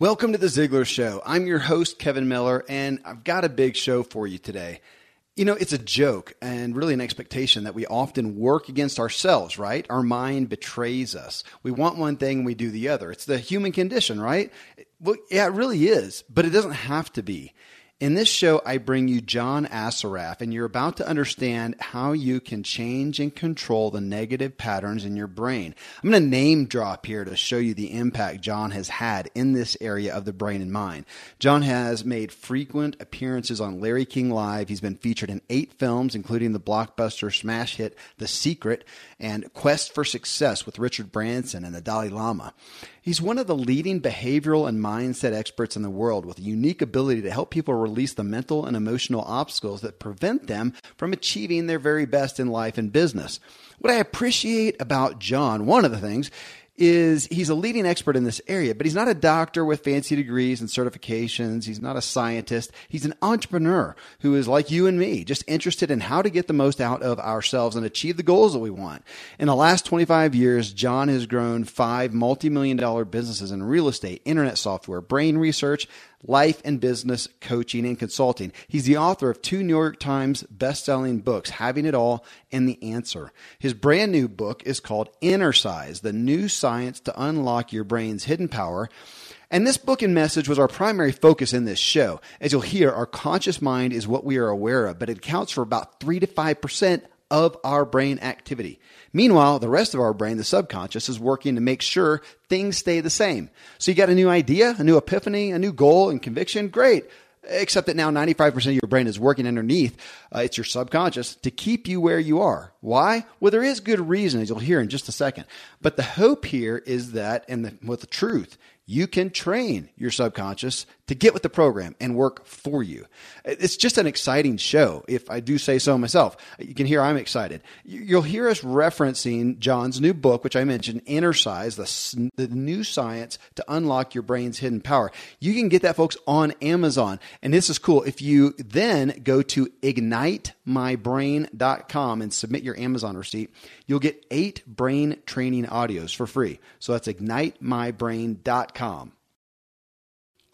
Welcome to the Ziglar Show. I'm your host, Kevin Miller, and I've got a big show for you today. You know, it's a joke and really an expectation that we often work against ourselves, right? Our mind betrays us. We want one thing and we do the other. It's the human condition, right? Well, yeah, it really is, but it doesn't have to be. In this show, I bring you John Assaraf, and you're about to understand how you can change and control the negative patterns in your brain. I'm going to name drop here to show you the impact John has had in this area of the brain and mind. John has made frequent appearances on Larry King Live. He's been featured in eight films, including the blockbuster smash hit The Secret and Quest for Success with Richard Branson and the Dalai Lama. He's one of the leading behavioral and mindset experts in the world with a unique ability to help people release the mental and emotional obstacles that prevent them from achieving their very best in life and business. What I appreciate about John, one of the things, is he's a leading expert in this area, but he's not a doctor with fancy degrees and certifications. He's not a scientist. He's an entrepreneur who is like you and me, just interested in how to get the most out of ourselves and achieve the goals that we want. In the last 25 years, John has grown five multi-million dollar businesses in real estate, internet software, brain research, life and business coaching and consulting. He's the author of two New York Times best-selling books, Having It All and The Answer. His brand new book is called Innercise: The New Science to Unlock Your Brain's Hidden Power. And this book and message was our primary focus in this show. As you'll hear, our conscious mind is what we are aware of, but it accounts for about 3 to 5% of our brain activity. Meanwhile, the rest of our brain, the subconscious, is working to make sure things stay the same. So you got a new idea, a new epiphany, a new goal and conviction. Great. Except that now 95% of your brain is working underneath. Uh, it's your subconscious to keep you where you are. Why? Well, there is good reason, as you'll hear in just a second. But the hope here is that, and the, with the truth, you can train your subconscious to get with the program and work for you. It's just an exciting show, if I do say so myself. You can hear I'm excited. You'll hear us referencing John's new book, which I mentioned, Innercise, the, the new science to unlock your brain's hidden power. You can get that, folks, on Amazon. And this is cool. If you then go to ignitemybrain.com and submit your Amazon receipt, you'll get eight brain training audios for free. So that's ignitemybrain.com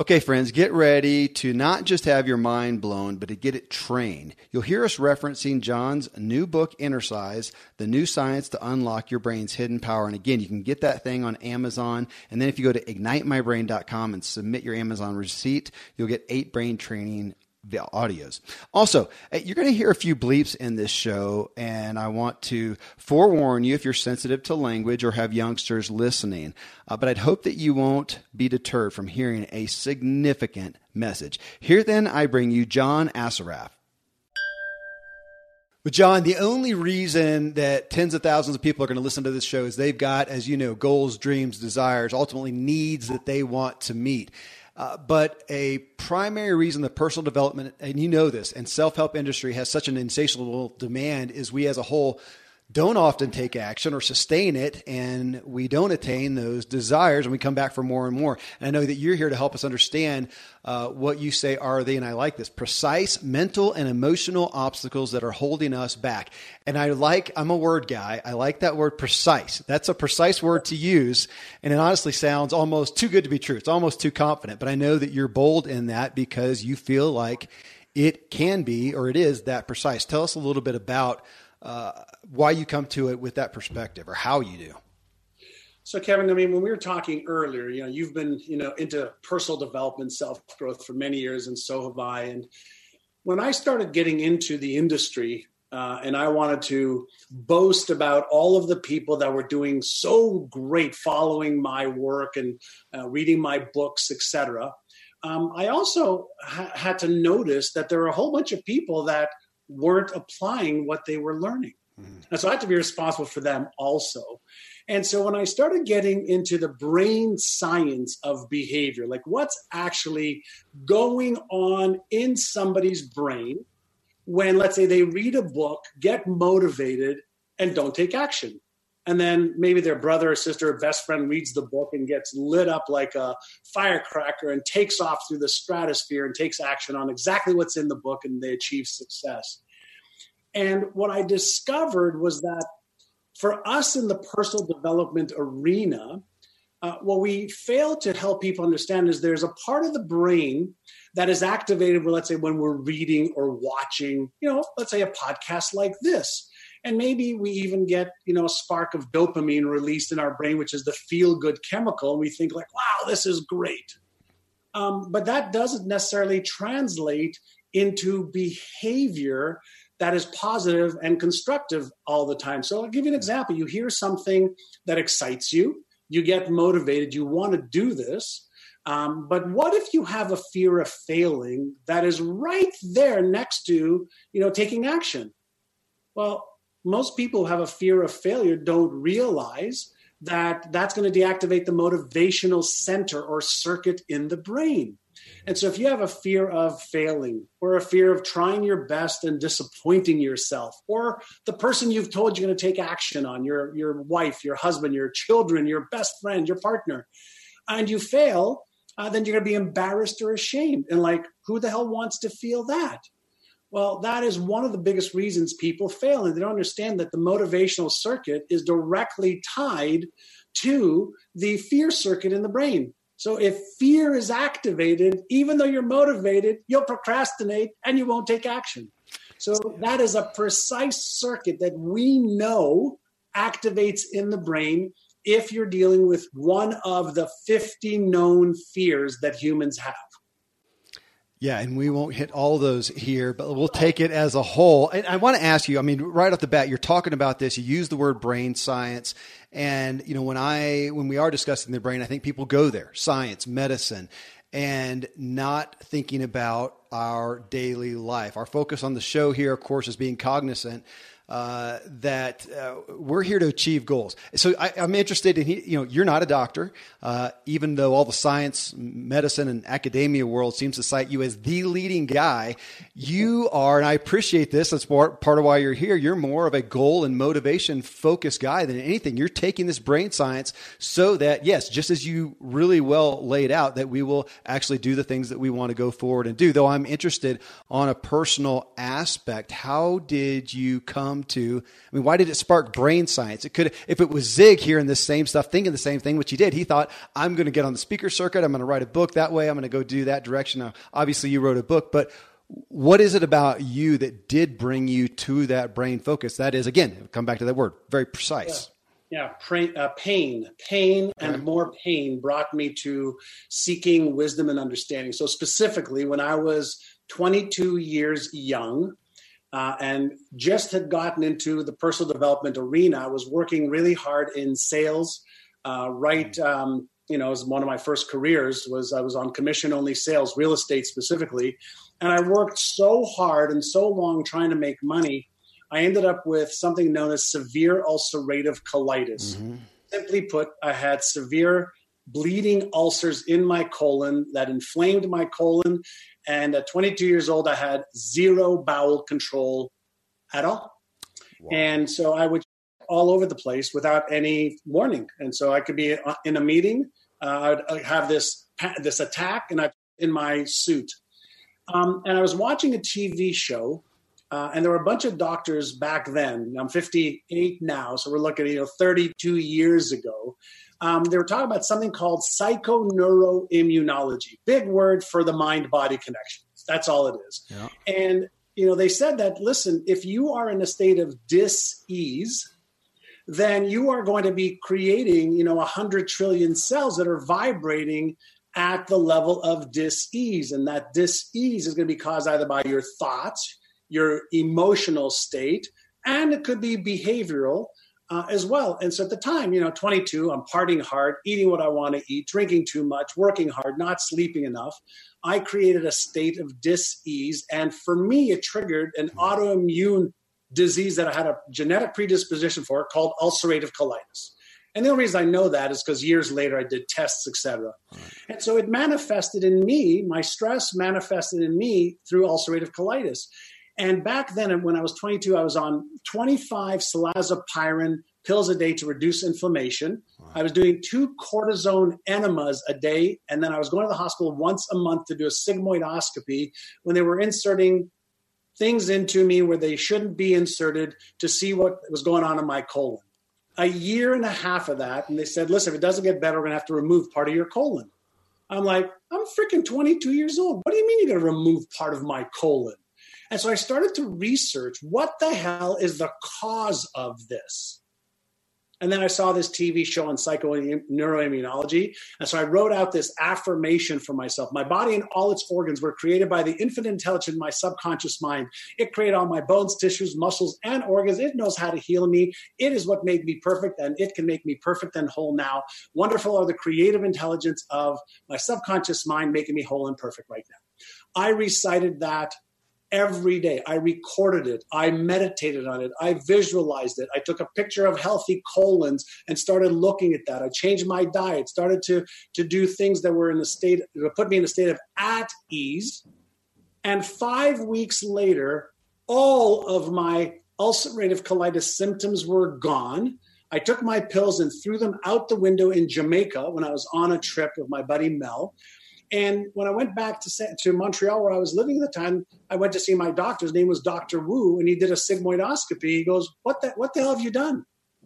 Okay, friends, get ready to not just have your mind blown, but to get it trained. You'll hear us referencing John's new book, Innercise, The New Science to Unlock Your Brain's Hidden Power. And again, you can get that thing on Amazon. And then if you go to ignitemybrain.com and submit your Amazon receipt, you'll get eight brain training audios. Also, eh, you're going to hear a few bleeps in this show, and I want to forewarn you if you're sensitive to language or have youngsters listening. Uh, but I'd hope that you won't be deterred from hearing a significant message. Here then, I bring you John Assaraf. But John, the only reason that tens of thousands of people are going to listen to this show is they've got, as you know, goals, dreams, desires, ultimately needs that they want to meet. Uh, but a primary reason the personal development, and you know this, and self help industry has such an insatiable demand is we as a whole don't often take action or sustain it and we don't attain those desires and we come back for more and more. And I know that you're here to help us understand uh, what you say are they, and I like this precise mental and emotional obstacles that are holding us back. And I like, I'm a word guy. I like that word precise. That's a precise word to use. And it honestly sounds almost too good to be true. It's almost too confident, but I know that you're bold in that because you feel like it can be or it is that precise. Tell us a little bit about uh, why you come to it with that perspective or how you do. So, Kevin, I mean, when we were talking earlier, you know, you've been, you know, into personal development, self growth for many years, and so have I. And when I started getting into the industry, uh, and I wanted to boast about all of the people that were doing so great, following my work and uh, reading my books, etc. Um, I also ha- had to notice that there are a whole bunch of people that weren't applying what they were learning. Mm-hmm. And so I have to be responsible for them also. And so when I started getting into the brain science of behavior, like what's actually going on in somebody's brain when, let's say, they read a book, get motivated, and don't take action. And then maybe their brother or sister or best friend reads the book and gets lit up like a firecracker and takes off through the stratosphere and takes action on exactly what's in the book and they achieve success. And what I discovered was that for us in the personal development arena, uh, what we fail to help people understand is there's a part of the brain that is activated, let's say, when we're reading or watching, you know, let's say a podcast like this. And maybe we even get, you know, a spark of dopamine released in our brain, which is the feel good chemical. And we think, like, wow, this is great. Um, but that doesn't necessarily translate into behavior that is positive and constructive all the time. So I'll give you an example. You hear something that excites you, you get motivated, you want to do this. Um, but what if you have a fear of failing that is right there next to, you know, taking action? Well, most people who have a fear of failure don't realize that that's going to deactivate the motivational center or circuit in the brain. And so, if you have a fear of failing, or a fear of trying your best and disappointing yourself, or the person you've told you're going to take action on, your, your wife, your husband, your children, your best friend, your partner, and you fail, uh, then you're going to be embarrassed or ashamed. And like, who the hell wants to feel that? Well, that is one of the biggest reasons people fail, and they don't understand that the motivational circuit is directly tied to the fear circuit in the brain. So if fear is activated, even though you're motivated, you'll procrastinate and you won't take action. So that is a precise circuit that we know activates in the brain if you're dealing with one of the 50 known fears that humans have. Yeah, and we won't hit all those here, but we'll take it as a whole. And I want to ask you, I mean, right off the bat, you're talking about this, you use the word brain science. And, you know, when I when we are discussing the brain, I think people go there, science, medicine, and not thinking about our daily life. Our focus on the show here, of course, is being cognizant uh, that uh, we're here to achieve goals. So I, am interested in, you know, you're not a doctor, uh, even though all the science, medicine, and academia world seems to cite you as the leading guy. You are, and I appreciate this. That's part, part of why you're here. You're more of a goal and motivation focused guy than anything. You're taking this brain science so that, yes, just as you really well laid out, that we will actually do the things that we want to go forward and do. Though I'm interested on a personal aspect. How did you come come to? I mean, why did it spark brain science? It could, if it was Zig hearing the same stuff, thinking the same thing, which he did. He thought, I'm going to get on the speaker circuit. I'm going to write a book that way. I'm going to go do that direction. Now, obviously, you wrote a book, but what is it about you that did bring you to that brain focus? That is, again, come back to that word, very precise. Yeah. Yeah, pain, uh, pain, pain, and more pain brought me to seeking wisdom and understanding. So, specifically, when I was 22 years young, uh, and just had gotten into the personal development arena. I was working really hard in sales. Uh, right, um, you know, as one of my first careers was I was on commission only sales, real estate specifically, and I worked so hard and so long trying to make money. I ended up with something known as severe ulcerative colitis. Mm-hmm. Simply put, I had severe bleeding ulcers in my colon that inflamed my colon and at 22 years old, I had zero bowel control at all. Wow. And so I would all over the place without any warning. And so I could be uh, in a meeting, uh, I'd have this this attack, and I in my suit. Um, and I was watching a TV show, uh, and there were a bunch of doctors back then. I'm 58 now, so we're looking at you know 32 years ago um, they were talking about something called psychoneuroimmunology. Big word for the mind body connection. That's all it is. Yeah. And you know, they said that listen, if you are in a state of dis-ease, then you are going to be creating, you know, a hundred trillion cells that are vibrating at the level of dis-ease, and that dis-ease is going to be caused either by your thoughts, your emotional state, and it could be behavioral uh, as well. And so at the time, you know, 22, I'm partying hard, eating what I want to eat, drinking too much, working hard, not sleeping enough. I created a state of dis-ease, and for me, it triggered an autoimmune disease that I had a genetic predisposition for called ulcerative colitis. And the only reason I know that is because years later I did tests, etc. And so it manifested in me, my stress manifested in me through ulcerative colitis. And back then, when I was 22, I was on 25 Salazopyrin pills a day to reduce inflammation. Wow. I was doing two cortisone enemas a day, and then I was going to the hospital once a month to do a sigmoidoscopy when they were inserting things into me where they shouldn't be inserted to see what was going on in my colon. a year and a half of that, and they said, "Listen, if it doesn't get better, we're gonna have to remove part of your colon." I'm like, I'm freaking 22 years old. What do you mean you're gonna remove part of my colon? And so I started to research what the hell is the cause of this. And then I saw this TV show on psychoneuroimmunology. And so I wrote out this affirmation for myself. My body and all its organs were created by the infinite intelligence in my subconscious mind. It created all my bones, tissues, muscles, and organs. It knows how to heal me. It is what made me perfect, and it can make me perfect and whole now. Wonderful are the creative intelligence of my subconscious mind making me whole and perfect right now. I recited that every day. I recorded it. I meditated on it. I visualized it. I took a picture of healthy colons and started looking at that. I changed my diet, started to, to do things that were in a state, that put me in a state of at ease. And five weeks later, all of my ulcerative colitis symptoms were gone. I took my pills and threw them out the window in Jamaica when I was on a trip with my buddy Mel. And when I went back to, to Montreal, where I was living at the time, I went to see my doctor. His name was Dr. Wu, and he did a sigmoidoscopy. He goes, "What the what the hell have you done?"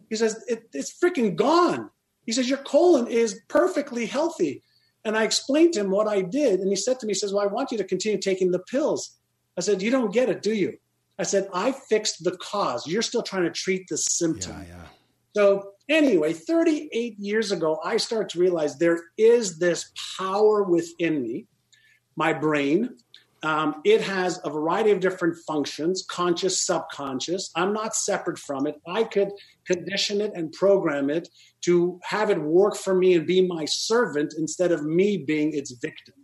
He says, it, "It's freaking gone." He says, "Your colon is perfectly healthy." And I explained to him what I did, and he said to me, "He says, well, I want you to continue taking the pills." I said, "You don't get it, do you?" I said, "I fixed the cause. You're still trying to treat the symptom." Yeah, yeah. So Anyway, 38 years ago, I started to realize there is this power within me, my brain. Um, it has a variety of different functions conscious, subconscious. I'm not separate from it. I could condition it and program it to have it work for me and be my servant instead of me being its victim.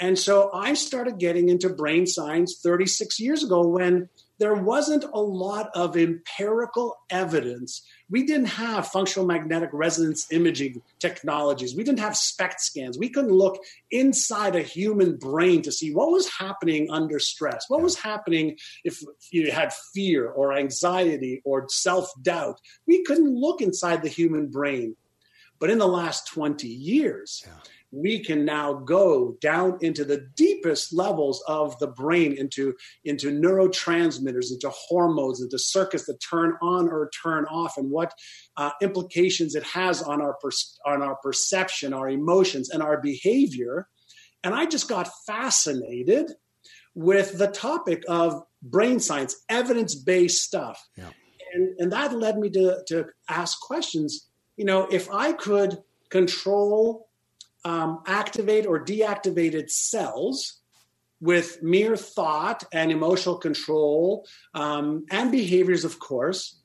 And so I started getting into brain science 36 years ago when there wasn't a lot of empirical evidence. We didn't have functional magnetic resonance imaging technologies. We didn't have SPECT scans. We couldn't look inside a human brain to see what was happening under stress, what was happening if you had fear or anxiety or self doubt. We couldn't look inside the human brain. But in the last 20 years, yeah we can now go down into the deepest levels of the brain into into neurotransmitters into hormones into circuits that turn on or turn off and what uh, implications it has on our per- on our perception our emotions and our behavior. And i just got fascinated with the topic of brain science evidence-based stuff. Yeah. and and that led me to to ask questions. You know if i could control um, activate or deactivated cells with mere thought and emotional control um, and behaviors, of course.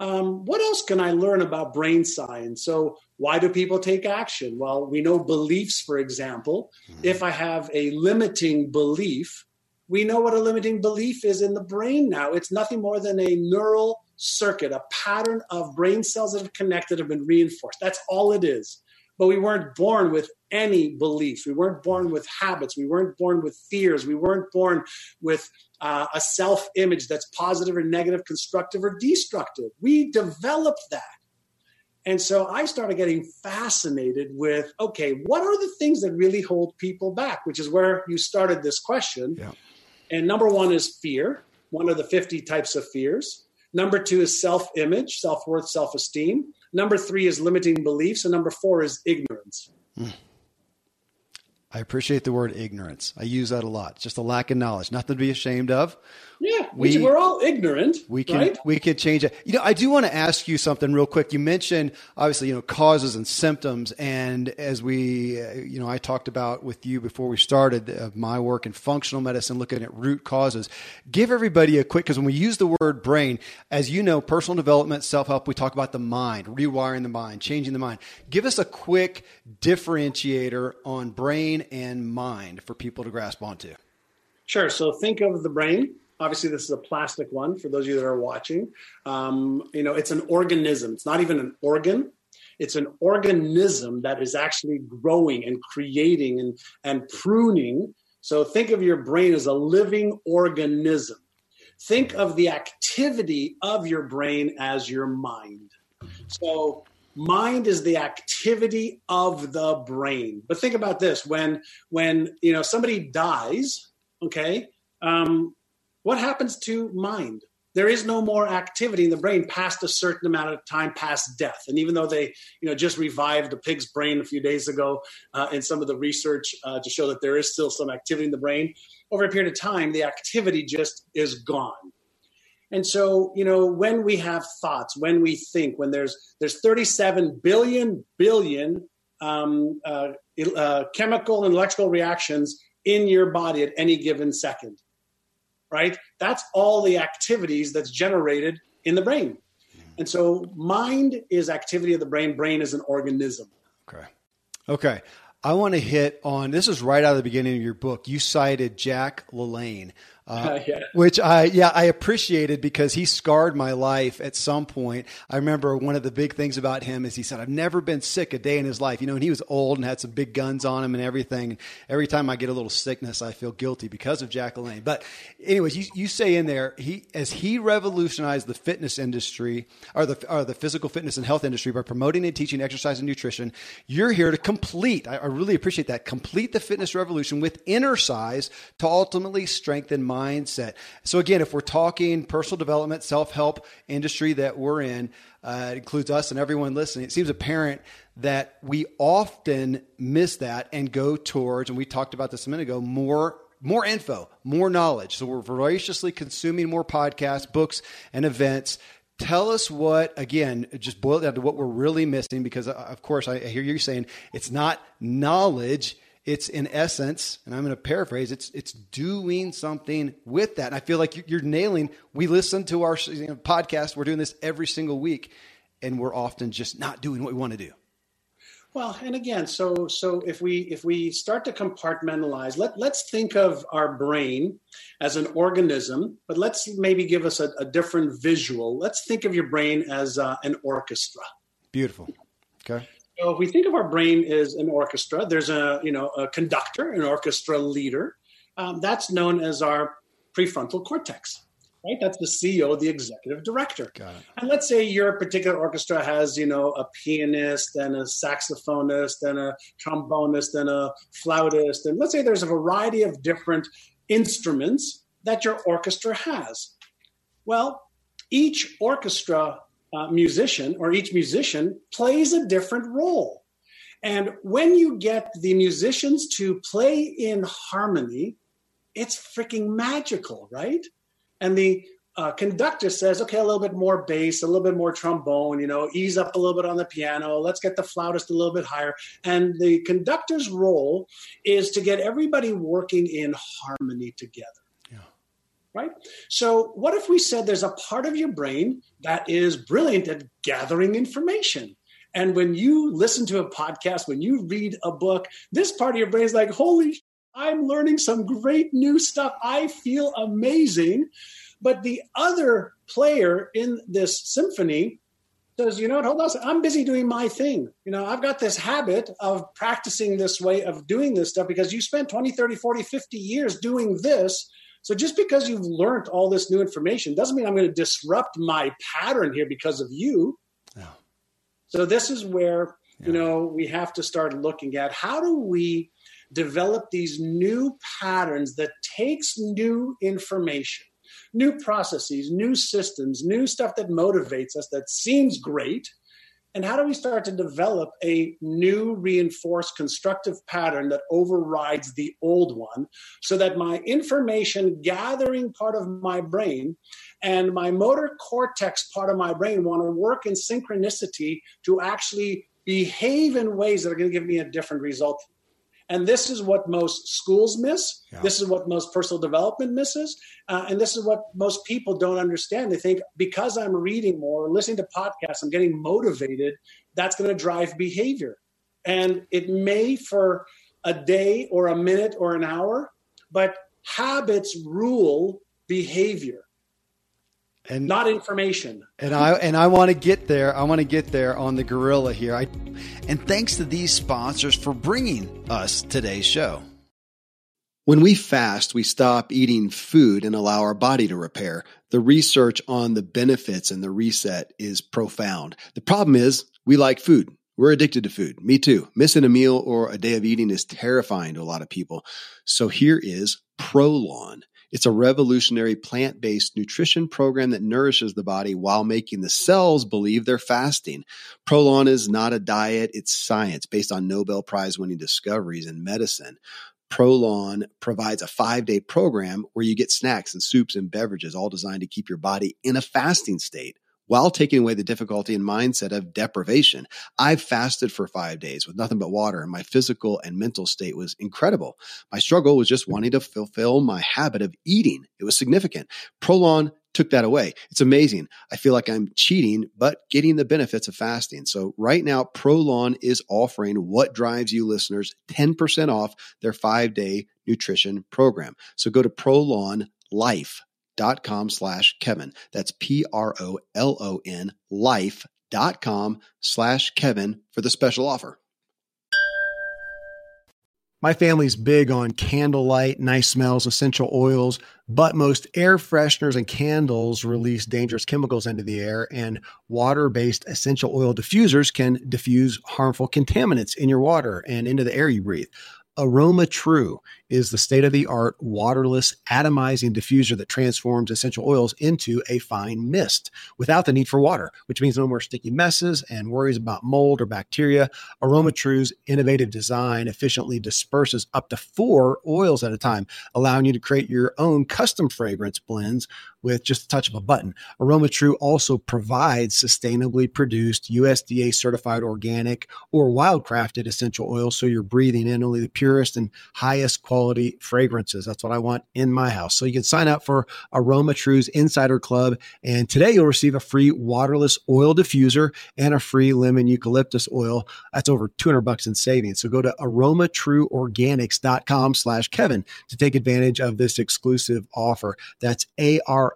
Um, what else can I learn about brain science? So, why do people take action? Well, we know beliefs, for example. Mm-hmm. If I have a limiting belief, we know what a limiting belief is in the brain now. It's nothing more than a neural circuit, a pattern of brain cells that have connected, have been reinforced. That's all it is but we weren't born with any beliefs. We weren't born with habits. We weren't born with fears. We weren't born with uh, a self image that's positive or negative, constructive or destructive. We developed that. And so I started getting fascinated with okay, what are the things that really hold people back? Which is where you started this question. Yeah. And number one is fear, one of the 50 types of fears. Number two is self image, self worth, self esteem. Number three is limiting beliefs. And number four is ignorance. Mm. I appreciate the word ignorance. I use that a lot. It's just a lack of knowledge, nothing to be ashamed of. Yeah, we, we're all ignorant. We can right? we can change it. You know, I do want to ask you something real quick. You mentioned obviously, you know, causes and symptoms, and as we, uh, you know, I talked about with you before we started uh, my work in functional medicine, looking at root causes. Give everybody a quick because when we use the word brain, as you know, personal development, self help, we talk about the mind, rewiring the mind, changing the mind. Give us a quick differentiator on brain and mind for people to grasp onto. Sure. So think of the brain Obviously, this is a plastic one for those of you that are watching. Um, you know, it's an organism. It's not even an organ. It's an organism that is actually growing and creating and, and pruning. So think of your brain as a living organism. Think of the activity of your brain as your mind. So mind is the activity of the brain. But think about this: when when you know somebody dies, okay, um, what happens to mind? there is no more activity in the brain past a certain amount of time past death. And even though they, you know, just revived a pig's brain a few days ago uh, in some of the research uh, to show that there is still some activity in the brain, over a period of time, the activity just is gone. And so, you know, when we have thoughts, when we think, when there's there's 37 billion billion um, uh, uh, chemical and electrical reactions in your body at any given second, right? That's all the activities that's generated in the brain. And so, mind is activity of the brain. Brain is an organism. Okay. Okay. I want to hit on this is right out of the beginning of your book. You cited Jack LaLanne uh, yeah. which I yeah I appreciated because he scarred my life at some point. I remember one of the big things about him is he said I've never been sick a day in his life. You know, and he was old and had some big guns on him and everything. Every time I get a little sickness, I feel guilty because of Jack LaLanne. But anyways, you, you say in there he as he revolutionized the fitness industry or the or the physical fitness and health industry by promoting and teaching exercise and nutrition. You're here to complete. I, I really appreciate that. Complete the fitness revolution with Innercise to ultimately strengthen my mindset. So again, if we're talking personal development, self help industry that we're in, uh, it includes us and everyone listening. It seems apparent that we often miss that and go towards, and we talked about this a minute ago, more more info, more knowledge. So we're voraciously consuming more podcasts, books, and events. Tell us what, again, just boil down to what we're really missing because, uh, of course, I hear you saying it's not knowledge, it's in essence, and I'm going to paraphrase, it's it's doing something with that. And I feel like you're nailing. We listen to our you know, podcast. We're doing this every single week, and we're often just not doing what we want to do. Well, and again, so so if we if we start to compartmentalize, let let's think of our brain as an organism, but let's maybe give us a, a different visual. Let's think of your brain as uh, an orchestra. Beautiful. Okay. So if we think of our brain as an orchestra, there's a you know a conductor, an orchestra leader. Um, that's known as our prefrontal cortex. Right, that's the CEO, the executive director. And let's say your particular orchestra has, you know, a pianist and a saxophonist and a trombonist and a flautist, and let's say there's a variety of different instruments that your orchestra has. Well, each orchestra uh, musician or each musician plays a different role. And when you get the musicians to play in harmony, it's freaking magical, right? And the uh, conductor says, okay, a little bit more bass, a little bit more trombone, you know, ease up a little bit on the piano. Let's get the flautist a little bit higher. And the conductor's role is to get everybody working in harmony together right? So, what if we said there's a part of your brain that is brilliant at gathering information? And when you listen to a podcast, when you read a book, this part of your brain is like, holy, I'm learning some great new stuff. I feel amazing. But the other player in this symphony says, you know what, hold on, I'm busy doing my thing. You know, I've got this habit of practicing this way of doing this stuff because you spent 20, 30, 40, 50 years doing this so just because you've learned all this new information doesn't mean I'm going to disrupt my pattern here because of you. So this is where yeah. you know we have to start looking at how do we develop these new patterns that takes new information new processes new systems new stuff that motivates us that seems great and how do we start to develop a new reinforced constructive pattern that overrides the old one so that my information gathering part of my brain and my motor cortex part of my brain want to work in synchronicity to actually behave in ways that are going to give me a different result and this is what most schools miss. Yeah. This is what most personal development misses. Uh, and this is what most people don't understand. They think because I'm reading more, listening to podcasts, I'm getting motivated, that's going to drive behavior. And it may for a day or a minute or an hour, but habits rule behavior and not information. And I and I want to get there. I want to get there on the gorilla here. I, and thanks to these sponsors for bringing us today's show. When we fast, we stop eating food and allow our body to repair. The research on the benefits and the reset is profound. The problem is we like food. We're addicted to food. Me too. Missing a meal or a day of eating is terrifying to a lot of people. So here is Prolon. It's a revolutionary plant based nutrition program that nourishes the body while making the cells believe they're fasting. Prolon is not a diet, it's science based on Nobel Prize winning discoveries in medicine. Prolon provides a five day program where you get snacks and soups and beverages, all designed to keep your body in a fasting state while taking away the difficulty and mindset of deprivation. I've fasted for five days with nothing but water, and my physical and mental state was incredible. My struggle was just wanting to fulfill my habit of eating. It was significant. Prolon took that away. It's amazing. I feel like I'm cheating, but getting the benefits of fasting. So right now, Prolon is offering what drives you listeners 10% off their five day nutrition program. So go to Prolon Life dot com slash Kevin. That's P R O L O N life dot com slash Kevin for the special offer. My family's big on candlelight, nice smells, essential oils, but most air fresheners and candles release dangerous chemicals into the air, and water based essential oil diffusers can diffuse harmful contaminants in your water and into the air you breathe. AromaTru is the state of the art waterless atomizing diffuser that transforms essential oils into a fine mist without the need for water, which means no more sticky messes and worries about mold or bacteria. AromaTru's innovative design efficiently disperses up to four oils at a time, allowing you to create your own custom fragrance blends with just a touch of a button. AromaTru also provides sustainably produced USDA certified organic or wildcrafted essential oils so you're breathing in only the purest and highest quality fragrances. That's what I want in my house. So you can sign up for AromaTru's Insider Club. And today you'll receive a free waterless oil diffuser and a free lemon eucalyptus oil. That's over 200 bucks in savings. So go to aromatruorganics.com slash Kevin to take advantage of this exclusive offer. That's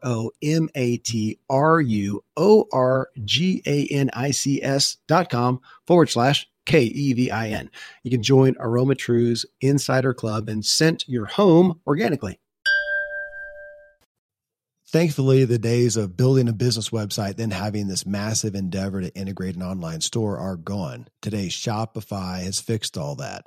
A-R-O-M-A-T-R-U-O-R-G-A-N-I-C-S dot com forward slash K E V I N. You can join AromaTru's Insider Club and scent your home organically. Thankfully, the days of building a business website, then having this massive endeavor to integrate an online store are gone. Today, Shopify has fixed all that.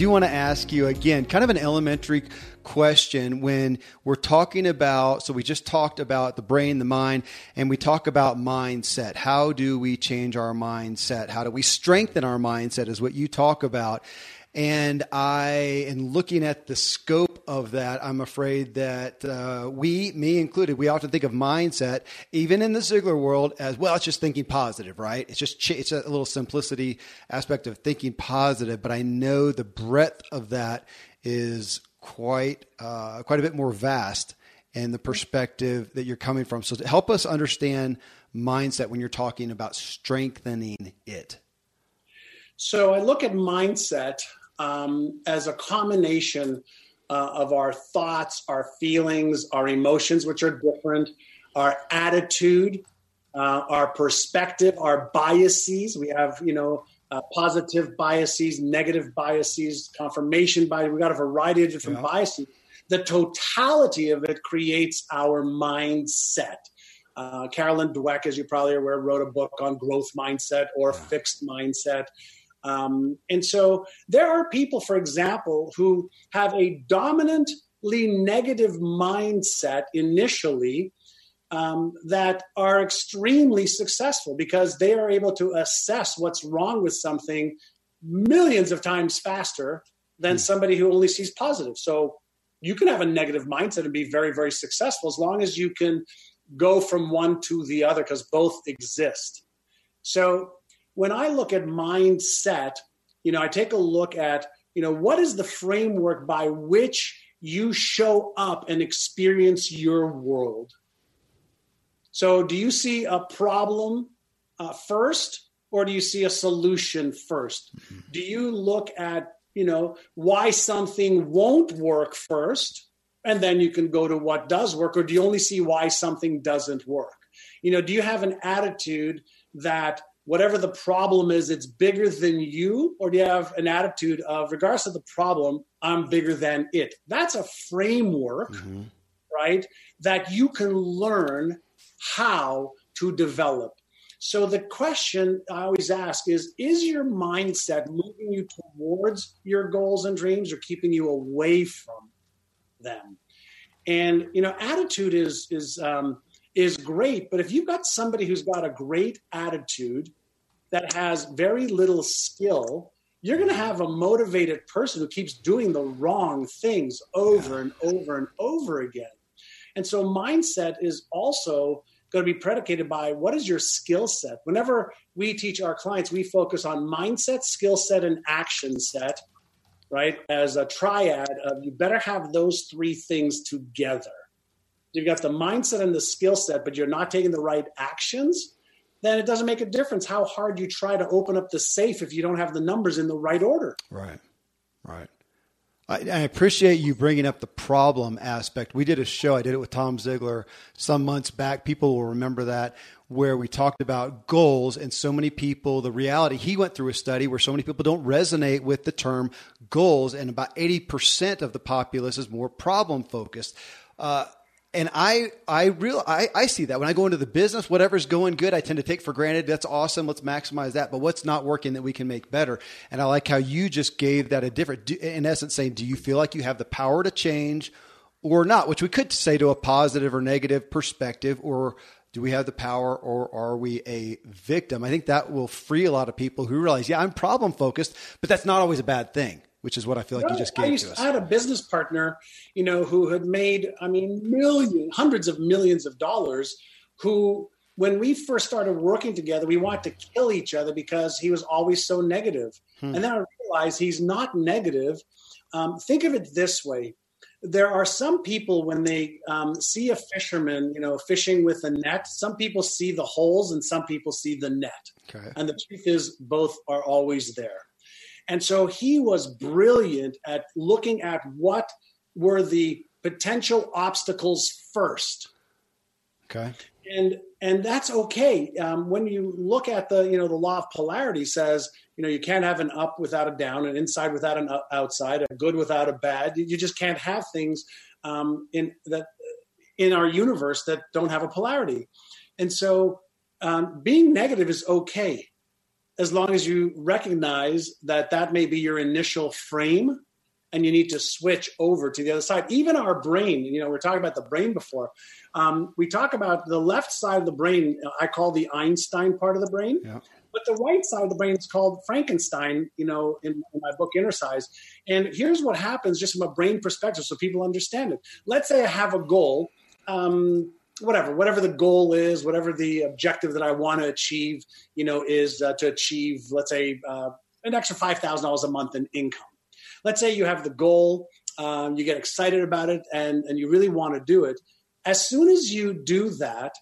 Do want to ask you again, kind of an elementary question when we're talking about. So, we just talked about the brain, the mind, and we talk about mindset. How do we change our mindset? How do we strengthen our mindset, is what you talk about. And I, in looking at the scope of that, I'm afraid that uh, we, me included, we often think of mindset, even in the Ziglar world, as well. It's just thinking positive, right? It's just ch- it's a little simplicity aspect of thinking positive. But I know the breadth of that is quite uh, quite a bit more vast and the perspective that you're coming from. So to help us understand mindset when you're talking about strengthening it. So I look at mindset um, as a combination uh, of our thoughts, our feelings, our emotions, which are different, our attitude, uh, our perspective, our biases. We have, you know, uh, positive biases, negative biases, confirmation bias. We've got a variety of different yeah. biases. The totality of it creates our mindset. Uh, Carolyn Dweck, as you probably are aware, wrote a book on growth mindset or yeah. fixed mindset. Um, and so there are people, for example, who have a dominantly negative mindset initially um, that are extremely successful because they are able to assess what's wrong with something millions of times faster than mm. somebody who only sees positive. So you can have a negative mindset and be very, very successful as long as you can go from one to the other because both exist. So when I look at mindset, you know, I take a look at, you know, what is the framework by which you show up and experience your world? So do you see a problem uh, first or do you see a solution 1st mm-hmm. Do you look at, you know, why something won't work first and then you can go to what does work or do you only see why something doesn't work? You know, do you have an attitude that whatever the problem is, it's bigger than you? Or do you have an attitude of, regardless of the problem, I'm bigger than it? That's a framework, mm-hmm. right? That you can learn how to develop. So the question I always ask is Is your mindset moving you towards your goals and dreams or keeping you away from them? And, you know, attitude is, is, um, is great. But if you've got somebody who's got a great attitude that has very little skill, you're going to have a motivated person who keeps doing the wrong things over and over and over again. And so mindset is also going to be predicated by what is your skill set. Whenever we teach our clients, we focus on mindset, skill set, and action set, right? As a triad of you better have those three things together you've got the mindset and the skill set, but you're not taking the right actions, then it doesn't make a difference how hard you try to open up the safe if you don't have the numbers in the right order. Right, right. I, I appreciate you bringing up the problem aspect. We did a show, I did it with Tom Ziglar some months back. People will remember that, where we talked about goals and so many people, the reality, he went through a study where so many people don't resonate with the term goals, and about 80% of the populace is more problem focused. Uh, and I, I real, I, I see that when I go into the business, whatever's going good, I tend to take for granted. That's awesome. Let's maximize that. But what's not working that we can make better? And I like how you just gave that a different, in essence, saying, do you feel like you have the power to change or not? Which we could say to a positive or negative perspective, or do we have the power or are we a victim? I think that will free a lot of people who realize, yeah, I'm problem focused, but that's not always a bad thing which is what I feel like you just gave used, to us. I had a business partner, you know, who had made, I mean, millions, hundreds of millions of dollars, who, when we first started working together, we wanted to kill each other because he was always so negative. Hmm. And then I realized he's not negative. Um, think of it this way. There are some people when they um, see a fisherman, you know, fishing with a net. Some people see the holes, and some people see the net. Okay. And the truth is, both are always there. And so he was brilliant at looking at what were the potential obstacles first. Okay. And and that's okay. Um, when you look at the you know the law of polarity says you know you can't have an up without a down, an inside without an outside, a good without a bad. You just can't have things um, in that in our universe that don't have a polarity. And so um, being negative is okay as long as you recognize that that may be your initial frame and you need to switch over to the other side. Even our brain, you know, we are talking about the brain before. Um, we talk about the left side of the brain, I call the Einstein part of the brain. Yeah. But the right side of the brain is called Frankenstein, you know, in, in my book, Innercise. And here's what happens just from a brain perspective so people understand it. Let's say I have a goal. Um, whatever whatever the goal is whatever the objective that i want to achieve you know is uh, to achieve let's say uh, an extra $5000 a month in income. Let's say you have the goal um, you get excited about it and, and you really want to do it. As soon as you do that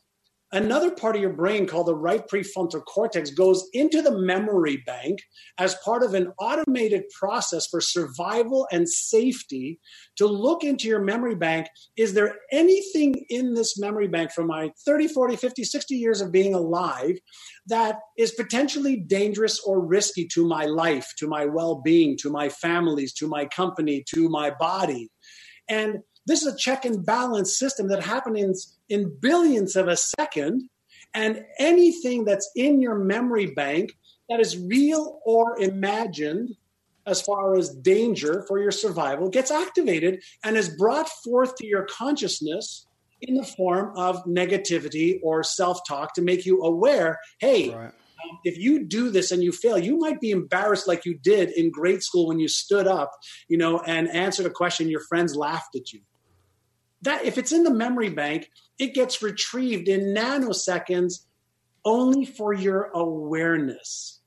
Another part of your brain called the right prefrontal cortex goes into the memory bank as part of an automated process for survival and safety to look into your memory bank. Is there anything in this memory bank from my 30, 40, 50, 60 years of being alive that is potentially dangerous or risky to my life, to my well being, to my families, to my company, to my body? And this is a check and balance system that happens in billions of a second. And anything that's in your memory bank that is real or imagined as far as danger for your survival gets activated and is brought forth to your consciousness in the form of negativity or self talk to make you aware hey, right. Um, if you do this and you fail, you might be embarrassed like you did in grade school when you stood up, you know, and answered a question. Your friends laughed at you. That if it's in the memory bank, it gets retrieved in nanoseconds only for your awareness.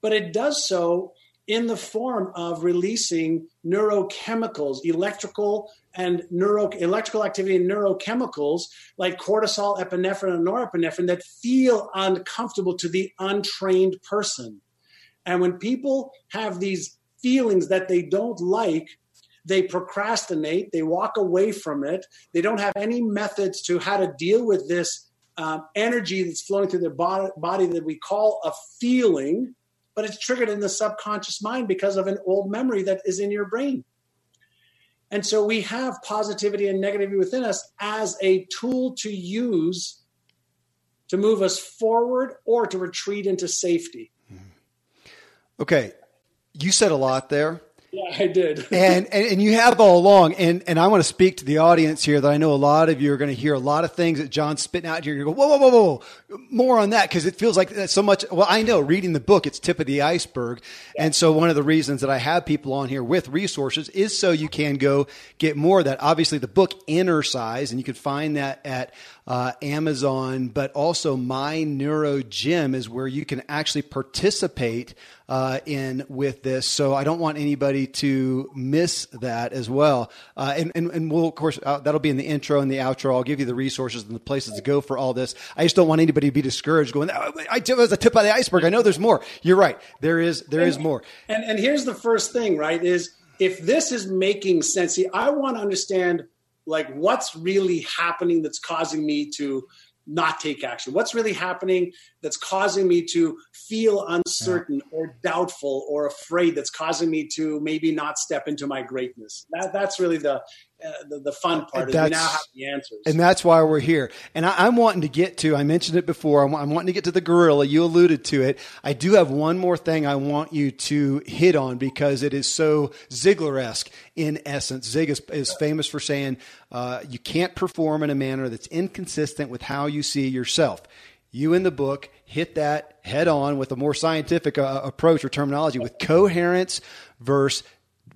But it does so in the form of releasing neurochemicals, electrical and neuro electrical activity and neurochemicals like cortisol, epinephrine, and norepinephrine that feel uncomfortable to the untrained person. And when people have these feelings that they don't like, they procrastinate, they walk away from it, they don't have any methods to how to deal with this um, energy that's flowing through their body, body that we call a feeling but it's triggered in the subconscious mind because of an old memory that is in your brain. And so we have positivity and negativity within us as a tool to use to move us forward or to retreat into safety. Okay. You said a lot there. Yeah, I did. and, and, and you have all along. And and I want to speak to the audience here that I know a lot of you are going to hear a lot of things that John's spitting out here. You go, whoa, whoa, whoa, whoa, more on that because it feels like that's so much. Well, I know reading the book, it's tip of the iceberg. Yeah. And so one of the reasons that I have people on here with resources is so you can go get more of that. Obviously, the book Innercise, and you can find that at uh, Amazon, but also MyNeuroGym is where you can actually participate uh, in with this. So I don't want anybody to miss that as well. Uh, and, and, and we'll, of course, uh, that'll be in the intro and the outro. I'll give you the resources and the places to go for all this. I just don't want anybody to be discouraged going, oh, I was a tip of the iceberg. I know there's more. You're right. There is, there and, is more. And, and here's the first thing, right? Is if this is making sense, see, I want to understand like what's really happening that's causing me to not take action? What's really happening that's causing me to feel uncertain yeah. or doubtful or afraid that's causing me to maybe not step into my greatness? That, that's really the, uh, the, the fun part. Is we now have the answers, and that's why we're here. And I, am wanting to get to. I mentioned it before. I'm, I'm, wanting to get to the gorilla. You alluded to it. I do have one more thing I want you to hit on because it is so Ziglar-esque in essence. Zig is, is famous for saying uh, you can't perform in a manner that's inconsistent with how you see yourself. You in the book hit that head on with a more scientific uh, approach or terminology with coherence versus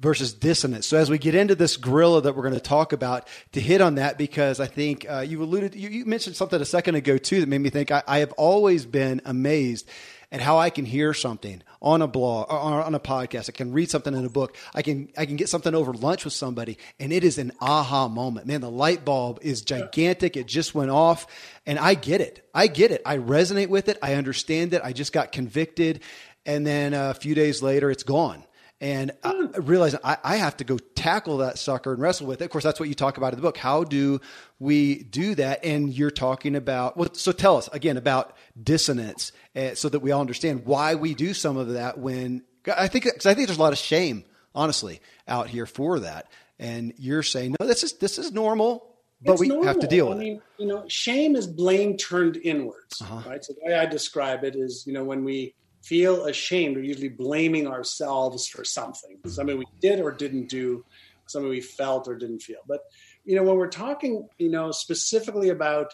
versus dissonance. So as we get into this gorilla that we're going to talk about, to hit on that because I think uh, you alluded, you, you, mentioned something a second ago too that made me think I, I, have always been amazed at how I can hear something on a blog or on a podcast. I can read something in a book. I can I can get something over lunch with somebody, and it is an aha moment. Man, the light bulb is gigantic. It just went off, and I get it. I get it. I resonate with it. I understand it. I just got convicted, and then a few days later, it's gone and I realized I, I, have to go tackle that sucker and wrestle with it. Of course, that's what you talk about in the book. How do we do that? And you're talking about well, so tell us again about dissonance, uh, so that we all understand why we do some of that. When I think, because I think there's a lot of shame, honestly, out here for that. And you're saying no, this is this is normal. But it's we normal. have to deal with I mean, it. You know, shame is blame turned inwards, uh-huh. right? So the way I describe it is, you know, when we feel ashamed, we're usually blaming ourselves for something, something we did or didn't do, something we felt or didn't feel. But you know, when we're talking, you know, specifically about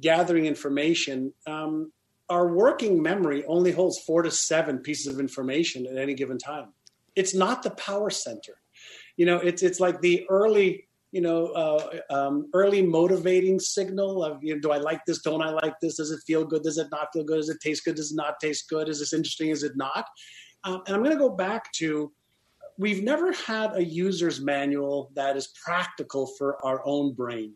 gathering information, um, our working memory only holds four to seven pieces of information at any given time. It's not the power center. You know, it's it's like the early you know, uh, um, early motivating signal of, you know, do I like this? Don't I like this? Does it feel good? Does it not feel good? Does it taste good? Does it not taste good? Is this interesting? Is it not? Um, and I'm going to go back to we've never had a user's manual that is practical for our own brain.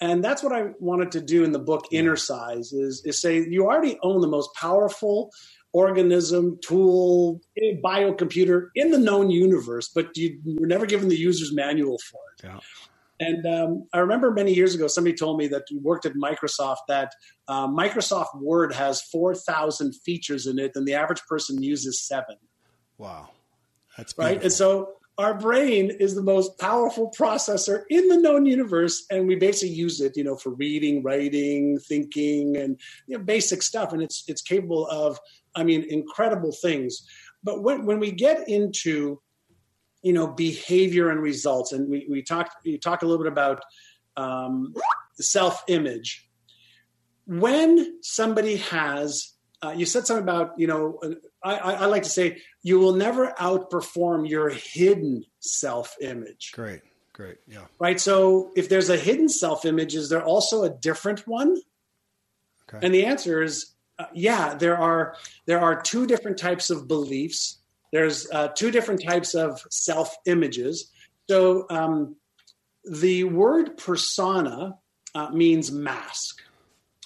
And that's what I wanted to do in the book Innercise is, is say you already own the most powerful organism, tool, biocomputer in the known universe, but you were never given the user's manual for it. Yeah. And um, I remember many years ago, somebody told me that you worked at Microsoft that uh, Microsoft Word has 4,000 features in it, and the average person uses seven. Wow. That's beautiful. right. And so our brain is the most powerful processor in the known universe and we basically use it you know for reading writing thinking and you know, basic stuff and it's it's capable of I mean, incredible things. But when, when we get into, you know, behavior and results, and we, we talked, we talked a little bit about um, self image. When somebody has uh, you said something about, you know, I, I, like to say you will never outperform your hidden self image. Great, great, yeah. Right. So if there's a hidden self image, is there also a different one? Okay. And the answer is, uh, yeah. There are there are two different types of beliefs. There's uh, two different types of self images. So um, the word persona uh, means mask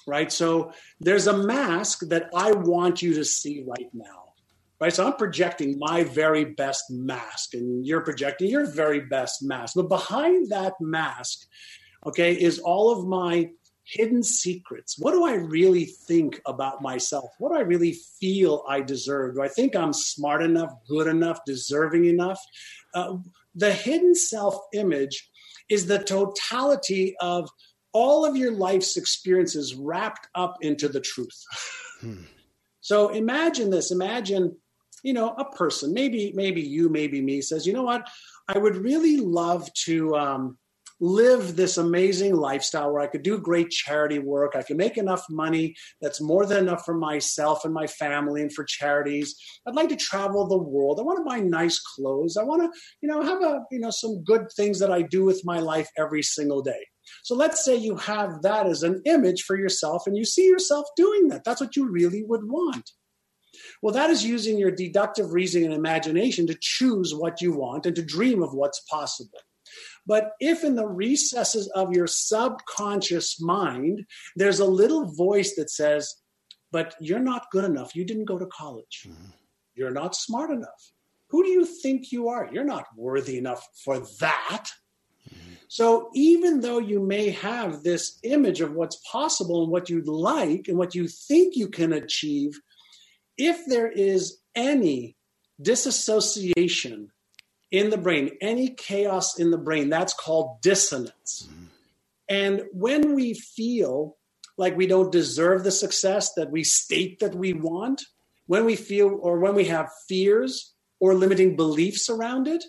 right? So there's a mask that I want you to see right now, right? So I'm projecting my very best mask, and you're projecting your very best mask. But behind that mask, okay, is all of my hidden secrets. What do I really think about myself? What do I really feel I deserve? Do I think I'm smart enough, good enough, deserving enough? Uh, the hidden self image is the totality of all of your life's experiences wrapped up into the truth. Hmm. So imagine this. Imagine, you know, a person, maybe, maybe you, maybe me, says, you know what? I would really love to um, live this amazing lifestyle where I could do great charity work. I could make enough money that's more than enough for myself and my family and for charities. I'd like to travel the world. I want to buy nice clothes. I want to, you know, have a, you know, some good things that I do with my life every single day. So let's say you have that as an image for yourself and you see yourself doing that. That's what you really would want. Well, that is using your deductive reasoning and imagination to choose what you want and to dream of what's possible. But if in the recesses of your subconscious mind, there's a little voice that says, but you're not good enough. You didn't go to college. Mm-hmm. You're not smart enough. Who do you think you are? You're not worthy enough for that. So even though you may have this image of what's possible and what you'd like and what you think you can achieve, if there is any disassociation in the brain, any chaos in the brain, that's called dissonance. Mm-hmm. And when we feel like we don't deserve the success that we state that we want, when we feel or when we have fears or limiting beliefs around it,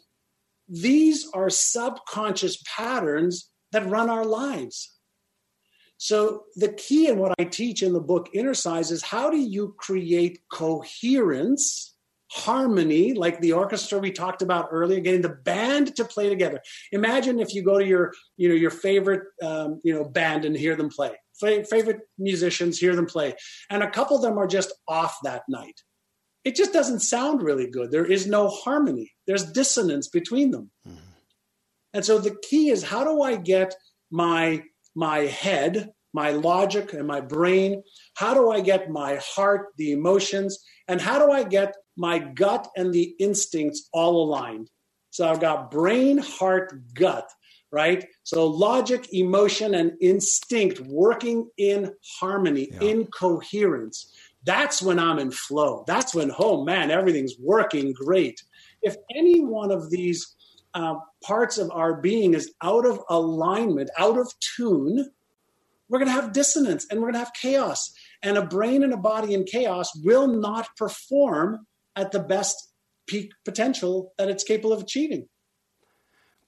these are subconscious patterns that run our lives. So, the key in what I teach in the book Innercise is how do you create coherence, harmony, like the orchestra we talked about earlier, getting the band to play together. Imagine if you go to your, you know, your favorite, um, you know, band and hear them play. favorite musicians, hear them play, and a couple of them are just off that night it just doesn't sound really good. There is no harmony, there's dissonance between them. Mm-hmm. And so the key is how do I get my my head, my logic and my brain, how do I get my heart, the emotions, and how do I get my gut and the instincts all aligned? So I've got brain, heart, gut, right? So logic, emotion, and instinct working in harmony, yeah. in coherence that's when I'm in flow. That's when, oh man, everything's working great. If any one of these uh, parts of our being is out of alignment, out of tune, we're going to have dissonance and we're going to have chaos. And a brain and a body in chaos will not perform at the best peak potential that it's capable of achieving.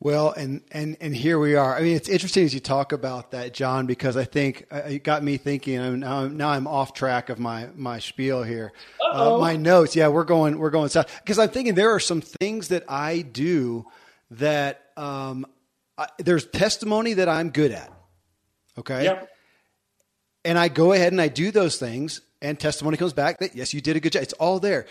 Well, and and and here we are. I mean, it's interesting as you talk about that, John, because I think uh, it got me thinking. I'm, now, now I'm off track of my my spiel here. Uh, my notes, yeah, we're going we're going south because I'm thinking there are some things that I do that um, I, there's testimony that I'm good at. Okay. Yep. And I go ahead and I do those things, and testimony comes back that yes, you did a good job. It's all there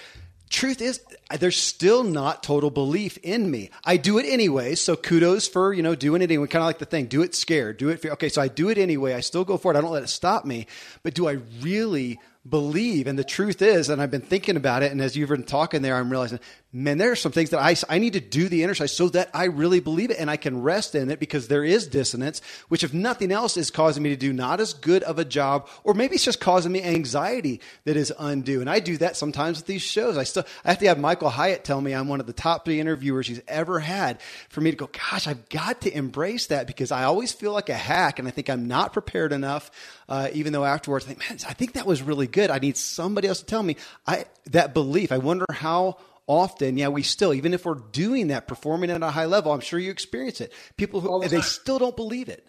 truth is there's still not total belief in me i do it anyway so kudos for you know doing it anyway kind of like the thing do it scared do it for, okay so i do it anyway i still go for it i don't let it stop me but do i really believe. And the truth is, and I've been thinking about it, and as you've been talking there, I'm realizing, man, there are some things that I, I need to do the exercise so that I really believe it and I can rest in it because there is dissonance, which, if nothing else, is causing me to do not as good of a job, or maybe it's just causing me anxiety that is undue. And I do that sometimes with these shows. I still I have to have Michael Hyatt tell me I'm one of the top three interviewers he's ever had for me to go, gosh, I've got to embrace that because I always feel like a hack and I think I'm not prepared enough uh, even though afterwards I think, man, I think that was really good. I need somebody else to tell me I that belief. I wonder how often, yeah, we still, even if we're doing that, performing at a high level, I'm sure you experience it. People who the they still don't believe it.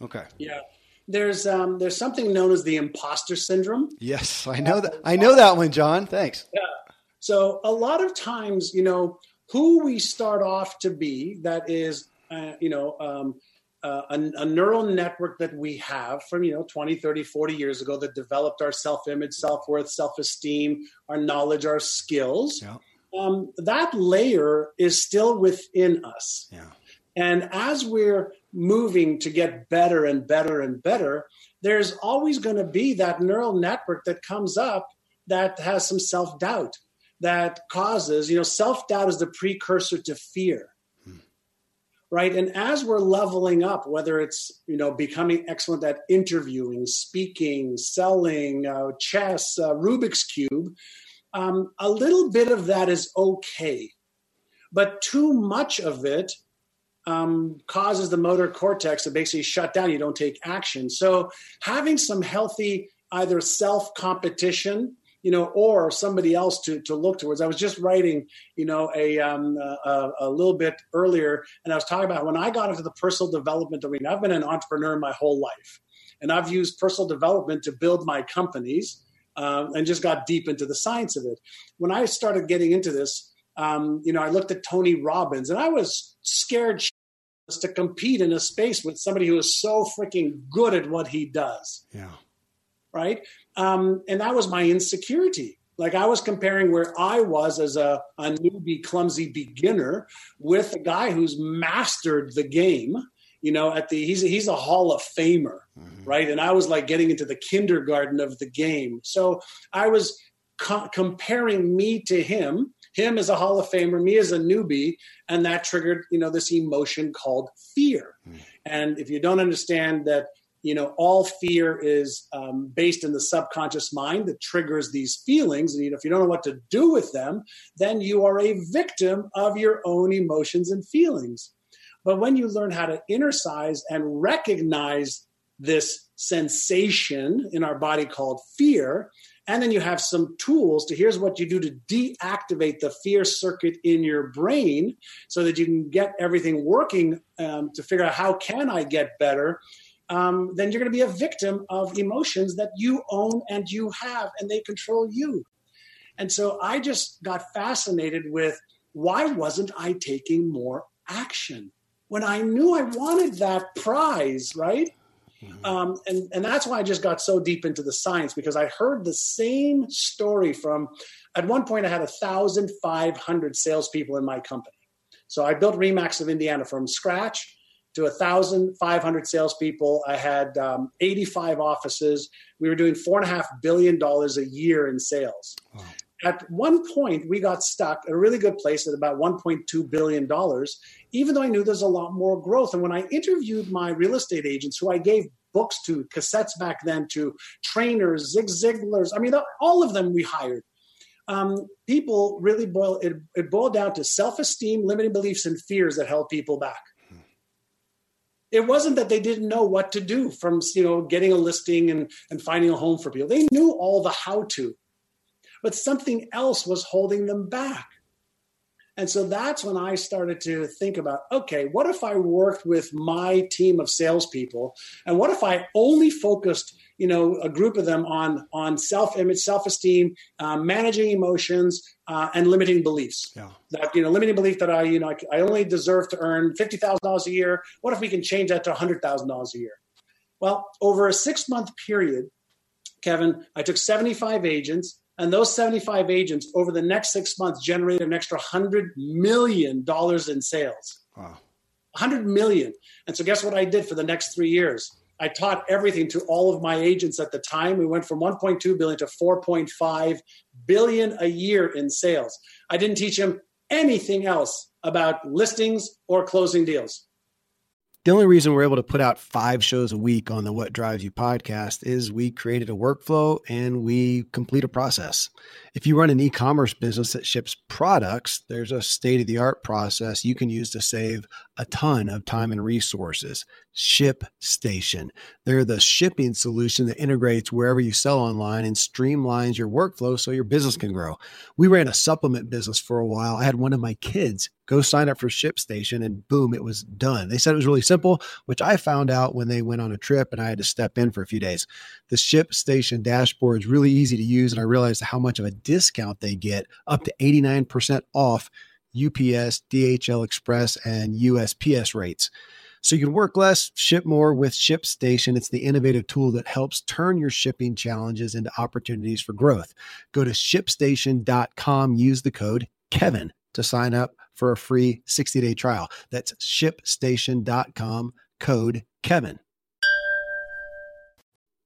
Okay. Yeah. there's um, there's something known as the imposter syndrome. Yes, I know that. I know that one, John. Thanks. Yeah. So a lot of times, you know, who we start off to be, that is, uh, you know, um, uh, a, a, neural network that we have from, you know, 20, 30, 40 years ago that developed our self-image, self-worth, self-esteem, our knowledge, our skills. Yeah. Um, that layer is still within us. Yeah. And as we're moving to get better and better and better, there's always going to be that neural network that comes up that has some self doubt that causes, you know, self doubt is the precursor to fear. Hmm. Right. And as we're leveling up, whether it's, you know, becoming excellent at interviewing, speaking, selling, uh, chess, uh, Rubik's Cube, um, a little bit of that is okay. But too much of it um, causes the motor cortex to basically shut down. You don't take action. So having some healthy either self competition, you know, or somebody else to to look towards. I was just writing, you know, a um, a, a little bit earlier, and I was talking about when I got into the personal development arena. I've been an entrepreneur my whole life, and I've used personal development to build my companies. Um, and just got deep into the science of it. When I started getting into this, um, you know, I looked at Tony Robbins and I was scared to compete in a space with somebody who is so freaking good at what he does. Yeah. Right. Um, and that was my insecurity. Like I was comparing where I was as a, a newbie, clumsy beginner with a guy who's mastered the game. You know, at the he's a, he's a Hall of Famer, mm-hmm. right? And I was like getting into the kindergarten of the game. So I was co- comparing me to him him as a Hall of Famer, me as a newbie, and that triggered you know this emotion called fear. Mm. And if you don't understand that you know all fear is um, based in the subconscious mind that triggers these feelings and you know, if you don't know what to do with them then you are a victim of your own emotions and feelings but when you learn how to size and recognize this sensation in our body called fear and then you have some tools to here's what you do to deactivate the fear circuit in your brain so that you can get everything working um, to figure out how can I get better. Um, then you're going to be a victim of emotions that you own and you have, and they control you. And so I just got fascinated with why wasn't I taking more action when I knew I wanted that prize, right? Mm-hmm. Um, and, and that's why I just got so deep into the science because I heard the same story from, at one point, I had 1,500 salespeople in my company. So I built RE/MAX of Indiana from scratch to 1,500 salespeople. I had um, 85 offices. We were doing $4.5 billion a year in sales. Wow. At one point, we got stuck at a really good place at about $1.2 billion, even though I knew there's a lot more growth. And when I interviewed my real estate agents, who I gave books to, cassettes back then to, trainers, Zig Ziglars, I mean, all of them we hired. Um, people really boil it, it boiled down to self-esteem, limiting beliefs, and fears that held people back it wasn't that they didn't know what to do from you know getting a listing and, and finding a home for people they knew all the how to but something else was holding them back. And so that's when I started to think about okay, what if I worked with my team of salespeople? And what if I only focused, you know, a group of them on, on self image, self esteem, uh, managing emotions, uh, and limiting beliefs? Yeah. That, you know, limiting belief that I, you know, I, I only deserve to earn $50,000 a year. What if we can change that to $100,000 a year? Well, over a six month period, Kevin, I took 75 agents and those 75 agents over the next six months generated an extra $100 million in sales. Wow. 100 million. And so guess what I did for the next three years? I taught everything to all of my agents at the time. We went from 1.2 billion to 4.5 billion a year in sales. I didn't teach them anything else about listings or closing deals. The only reason we're able to put out five shows a week on the What Drives You podcast is we created a workflow and we complete a process. If you run an e commerce business that ships products, there's a state of the art process you can use to save a ton of time and resources. ShipStation. They're the shipping solution that integrates wherever you sell online and streamlines your workflow so your business can grow. We ran a supplement business for a while. I had one of my kids go sign up for ShipStation and boom, it was done. They said it was really simple, which I found out when they went on a trip and I had to step in for a few days. The ShipStation dashboard is really easy to use, and I realized how much of a discount they get up to 89% off UPS, DHL Express, and USPS rates. So you can work less, ship more with ShipStation. It's the innovative tool that helps turn your shipping challenges into opportunities for growth. Go to shipstation.com, use the code Kevin to sign up for a free 60-day trial. That's shipstation.com, code Kevin.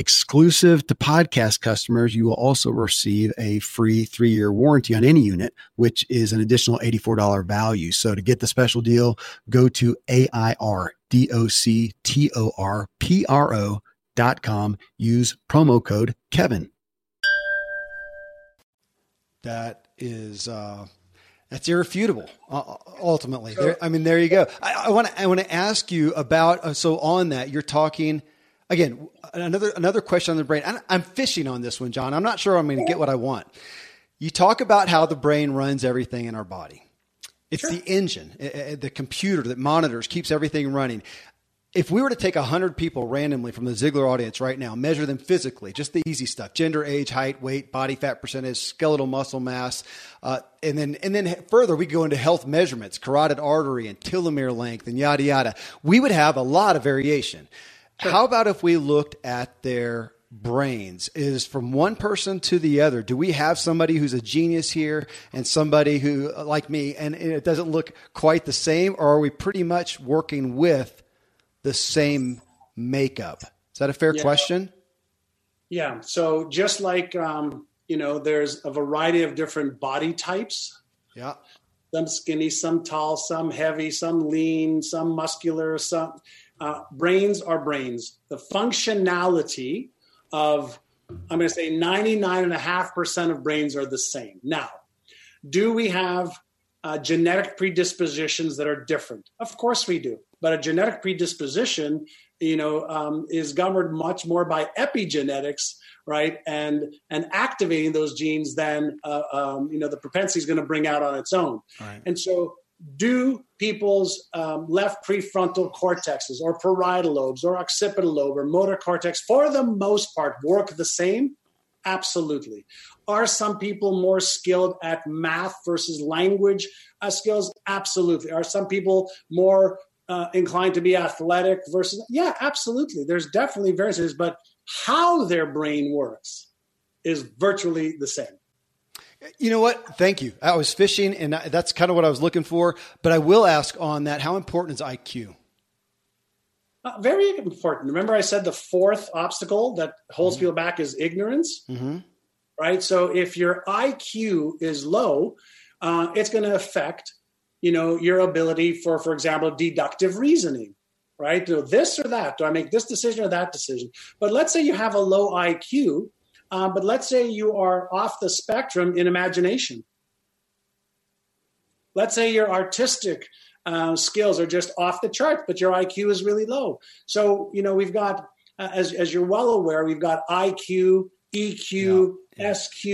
Exclusive to podcast customers, you will also receive a free three year warranty on any unit, which is an additional $84 value. So to get the special deal, go to A-I-R-D-O-C-T-O-R-P-R-O dot com. Use promo code Kevin. That is, uh, that's irrefutable. Uh, ultimately, there, I mean, there you go. I want to I want to ask you about. Uh, so on that, you're talking again, another another question on the brain. I'm fishing on this one, John. I'm not sure I'm going to get what I want. You talk about how the brain runs everything in our body. It's sure. the engine, eh, eh, eh, the computer that monitors, keeps everything running. If we were to take 100 people randomly from the Ziglar audience right now, measure them physically, just the easy stuff gender, age, height, weight, body fat percentage, skeletal muscle mass, uh, and, then, and then further, we go into health measurements, carotid artery and telomere length, and yada, yada. We would have a lot of variation. Sure. How about if we looked at their brains? Is from one person to the other do we have somebody who's a genius here and somebody who like me and it doesn't look quite the same or are we pretty much working with the same makeup? Is that a fair yeah. question? Yeah so just like um, you know there's a variety of different body types. Yeah. Some skinny some tall some heavy some lean some muscular some uh, brains are brains. The functionality of, I'm going to say 99.5% of brains are the same. Now, do we have uh, genetic predispositions that are different? Of course we do. But a genetic predisposition, you know, um, is governed much more by epigenetics, right? And and activating those genes than uh, um, you know the propensity is going to bring out on its own. Right. And so do people's um, left prefrontal cortexes or parietal lobes or occipital lobe or motor cortex, for the most part, work the same? Absolutely. Are some people more skilled at math versus language uh, skills? Absolutely. Are some people more uh, inclined to be athletic versus? Yeah, absolutely. There's definitely variances, but how their brain works is virtually the same. You know what? Thank you. I was fishing, and that's kind of what I was looking for. But I will ask on that: How important is IQ? Uh, very important. Remember, I said the fourth obstacle that holds mm-hmm. people back is ignorance. Mm-hmm. Right. So if your IQ is low, uh, it's going to affect, you know, your ability for, for example, deductive reasoning. Right. Do this or that. Do I make this decision or that decision? But let's say you have a low IQ uh, but let's say you are off the spectrum in imagination. Let's say your artistic uh, skills are just off the chart, but your IQ is really low. So, you know, we've got, uh, as, as you're well aware, we've got IQ, EQ, yeah. SQ.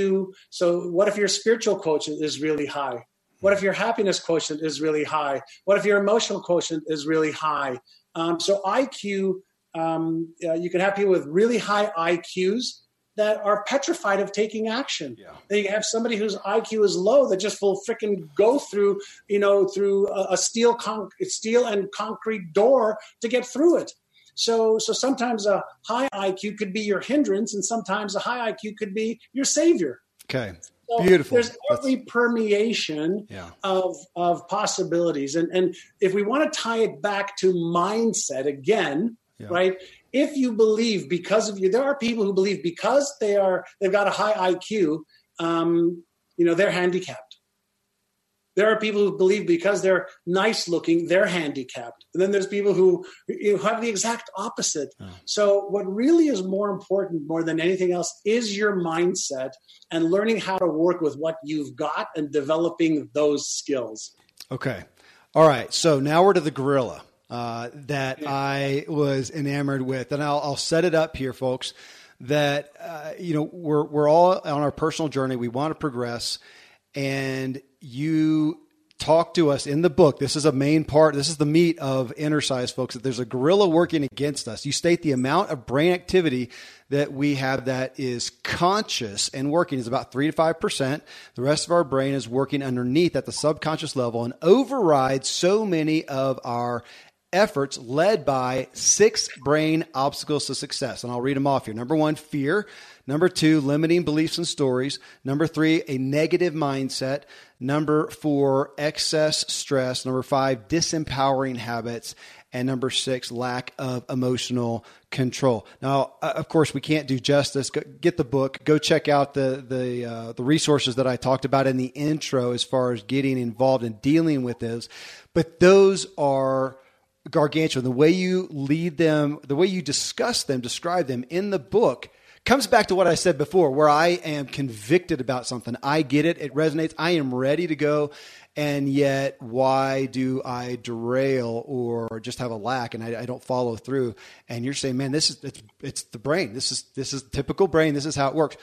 So, what if your spiritual quotient is really high? What if your happiness quotient is really high? What if your emotional quotient is really high? Um, so IQ, um, uh, you can have people with really high IQs that are petrified of taking action. Yeah. They have somebody whose IQ is low that just will freaking go through, you know, through a, a steel con- steel and concrete door to get through it. So, so sometimes a high IQ could be your hindrance, and sometimes a high IQ could be your savior. Okay. So Beautiful. There's every That's... permeation yeah. of of possibilities, and and if we want to tie it back to mindset again, yeah. right? If you believe because of you, there are people who believe because they are they've got a high IQ, um, you know, they're handicapped. There are people who believe because they're nice looking, they're handicapped. And then there's people who you know, have the exact opposite. Oh. So, what really is more important, more than anything else, is your mindset and learning how to work with what you've got and developing those skills. Okay. All right. So, now we're to the gorilla uh, that. I was enamored with. And I'll, I'll set it up here, folks. That uh, you know we're we're all on our personal journey. We want to progress, and you talk to us in the book. This is a main part. This is the meat of Innercise, folks. That there's a gorilla working against us. You state the amount of brain activity that we have that is conscious and working is about three to five percent. The rest of our brain is working underneath at the subconscious level and overrides so many of our efforts led by six brain obstacles to success. And I'll read them off here. Number one, fear. Number two, limiting beliefs and stories. Number three, a negative mindset. Number four, excess stress. Number five, disempowering habits. And number six, lack of emotional control. Now, uh, of course, we can't do justice. Go, get the book. Go check out the the uh, the resources that I talked about in the intro as far as getting involved and dealing with those. But those are gargantuan. The way you lead them, the way you discuss them, describe them in the book comes back to what I said before, where I am convicted about something. I get it. It resonates. I am ready to go. And yet, why do I derail or just have a lack and I, I don't follow through? And you're saying, man, this is, it's, it's the brain. This is, this is typical brain. This is how it works.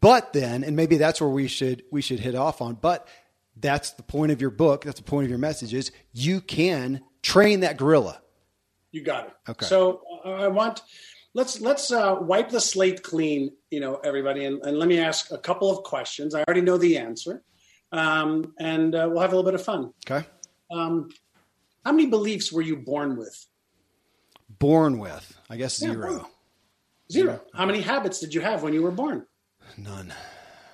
But then, and maybe that's where we should, we should hit off on, but that's the point of your book. That's the point of your message is you can train that gorilla. You got it. Okay. So uh, I want let's let's uh, wipe the slate clean, you know, everybody, and, and, let me ask a couple of questions. I already know the answer, um, and uh, we'll have a little bit of fun. Okay. Um, how many beliefs were you born with? Born with, I guess zero. Zero. How many habits did you have when you were born? None.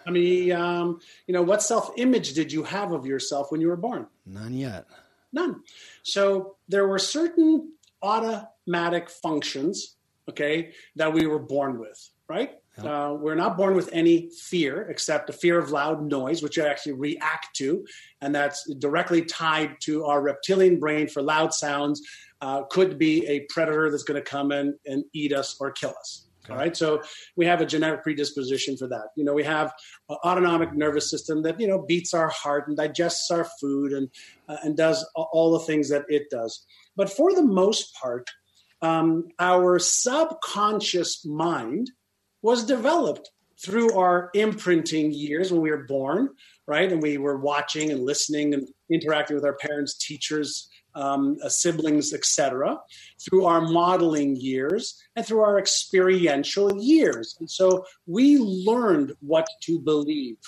How many, um, you know, what self image did you have of yourself when you were born? None yet. None. So there were certain automatic functions, okay, that we were born with, right? Uh, we're not born with any fear except the fear of loud noise, which you actually react to. And that's directly tied to our reptilian brain for loud sounds, uh, could be a predator that's going to come in and eat us or kill us. Okay. All right. So we have a genetic predisposition for that. You know, we have an autonomic nervous system that, you know, beats our heart and digests our food and, uh, and does all the things that it does. But for the most part, um, our subconscious mind was developed through our imprinting years when we were born, right? And we were watching and listening and interacting with our parents, teachers, um, uh, siblings, etc., through our modeling years and through our experiential years. And so we learned what to believe.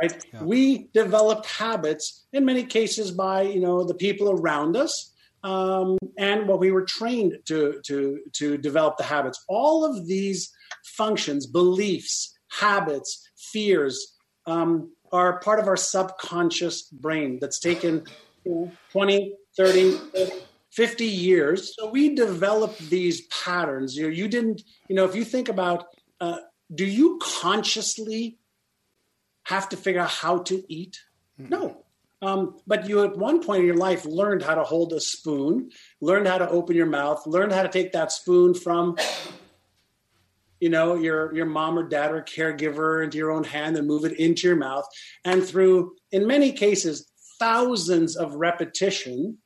Right? Yeah. We developed habits in many cases by you know the people around us, um, and what we were trained to to to develop the habits. All of these functions, beliefs, habits, fears, um, are part of our subconscious brain that's taken you know, 20, 30, 50 years. So we developed these patterns. You know, you didn't, you know, if you think about, uh, do you consciously have to figure out how to eat? Mm-hmm. No. Um, but you at one point in your life learned how to hold a spoon, learned how to open your mouth, learned how to take that spoon from you know your your mom or dad or caregiver into your own hand and move it into your mouth and through in many cases thousands of repetition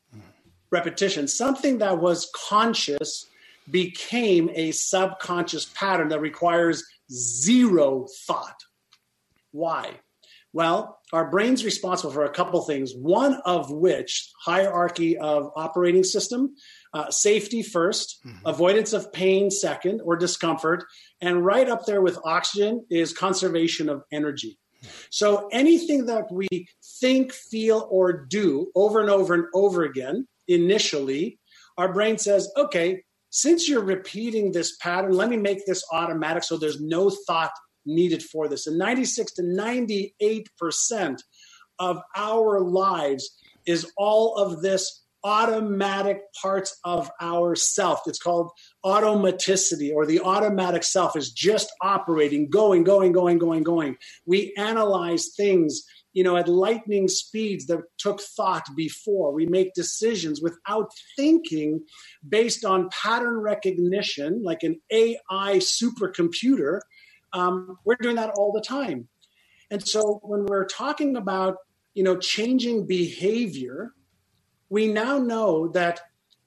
repetition, something that was conscious became a subconscious pattern that requires zero thought. Why? Well, our brain's responsible for a couple things, one of which hierarchy of operating system, uh, safety 1st mm-hmm. avoidance of pain second or discomfort, and right up there with oxygen is conservation of energy. So anything that we think, feel, or do over and over and over again, initially, our brain says, okay, since you're repeating this pattern, let me make this automatic so there's no thought needed for this. And 96 to 98% of our lives is all of this automatic parts of our self. It's called automaticity or the automatic self is just operating, going, going, going, going, going. We analyze things, you know, at lightning speeds that took thought before. We make decisions without thinking based on pattern recognition, like an AI supercomputer. Um, we're doing that all the time. And so when we're talking about, you know, changing behavior, we now know that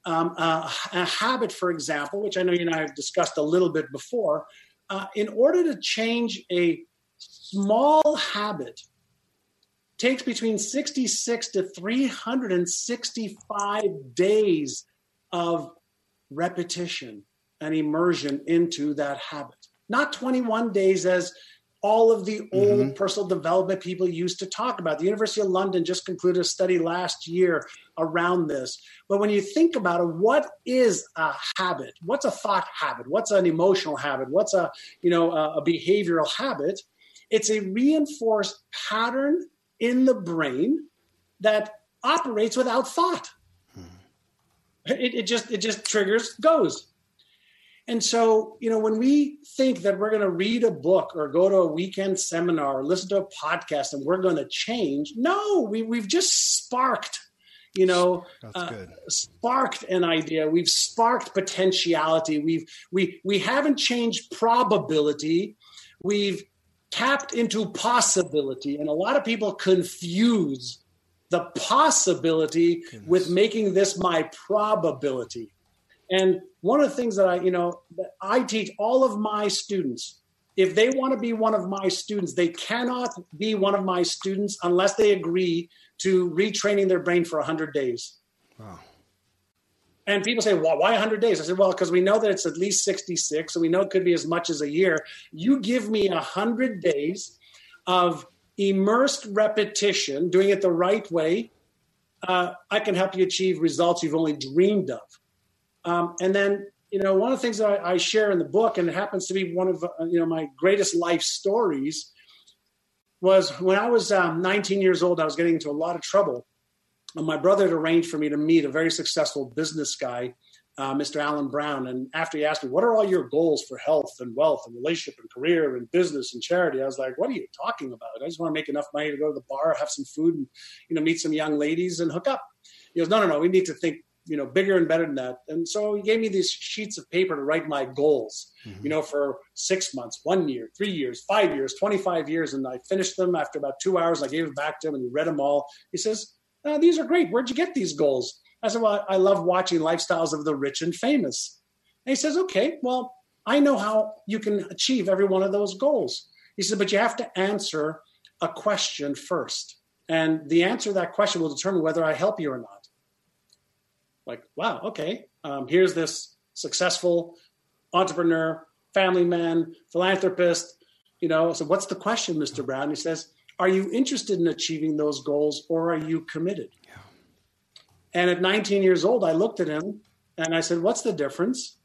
um, uh, a habit, for example, which I know you and I have discussed a little bit before, uh, in order to change a small habit, takes between 66 to 365 days of repetition and immersion into that habit. Not 21 days as all of the old mm-hmm. personal development people used to talk about. The University of London just concluded a study last year around this. But when you think about it, what is a habit? What's a thought habit? What's an emotional habit? What's a you know a, a behavioral habit? It's a reinforced pattern in the brain that operates without thought. Mm-hmm. It, it just it just triggers goes and so, you know, when we think that we're going to read a book or go to a weekend seminar or listen to a podcast and we're going to change, no, we, we've just sparked, you know, uh, sparked an idea. We've sparked potentiality. We've we we haven't changed probability. We've tapped into possibility, and a lot of people confuse the possibility Goodness. with making this my probability. And one of the things that I, you know, that I teach all of my students, if they want to be one of my students, they cannot be one of my students unless they agree to retraining their brain for 100 days. Wow. And people say, well, why 100 days? I said, well, because we know that it's at least 66, so we know it could be as much as a year. You give me 100 days of immersed repetition, doing it the right way, uh, I can help you achieve results you've only dreamed of. Um, and then, you know, one of the things that I, I, share in the book, and it happens to be one of uh, you know my greatest life stories, was when I was um, 19 years old. I was getting into a lot of trouble. And my brother had arranged for me to meet a very successful business guy, uh, Mr. Alan Brown. And after he asked me, "What are all your goals for health and wealth and relationship and career and business and charity?" I was like, "What are you talking about? I just want to make enough money to go to the bar, have some food, and you know, meet some young ladies and hook up." He goes, "No, no, no. We need to think you know bigger and better than that and so he gave me these sheets of paper to write my goals mm-hmm. you know for six months one year three years five years 25 years and i finished them after about two hours i gave it back to him and he read them all he says oh, these are great where'd you get these goals i said well i love watching lifestyles of the rich and famous and he says okay well i know how you can achieve every one of those goals he said but you have to answer a question first and the answer to that question will determine whether i help you or not like, wow, okay, um, here's this successful entrepreneur, family man, philanthropist. You know, so what's the question, Mr. Brown? He says, are you interested in achieving those goals or are you committed? Yeah. And at 19 years old, I looked at him and I said, what's the difference?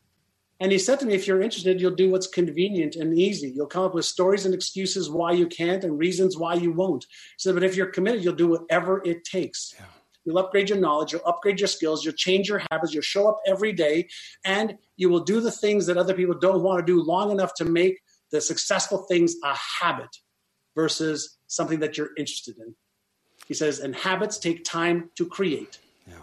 And he said to me, if you're interested, you'll do what's convenient and easy. You'll come up with stories and excuses why you can't and reasons why you won't. He said, but if you're committed, you'll do whatever it takes. Yeah. You'll upgrade your knowledge, you'll upgrade your skills, you'll change your habits, you'll show up every day, and you will do the things that other people don't want to do long enough to make the successful things a habit versus something that you're interested in. He says, and habits take time to create. Yeah.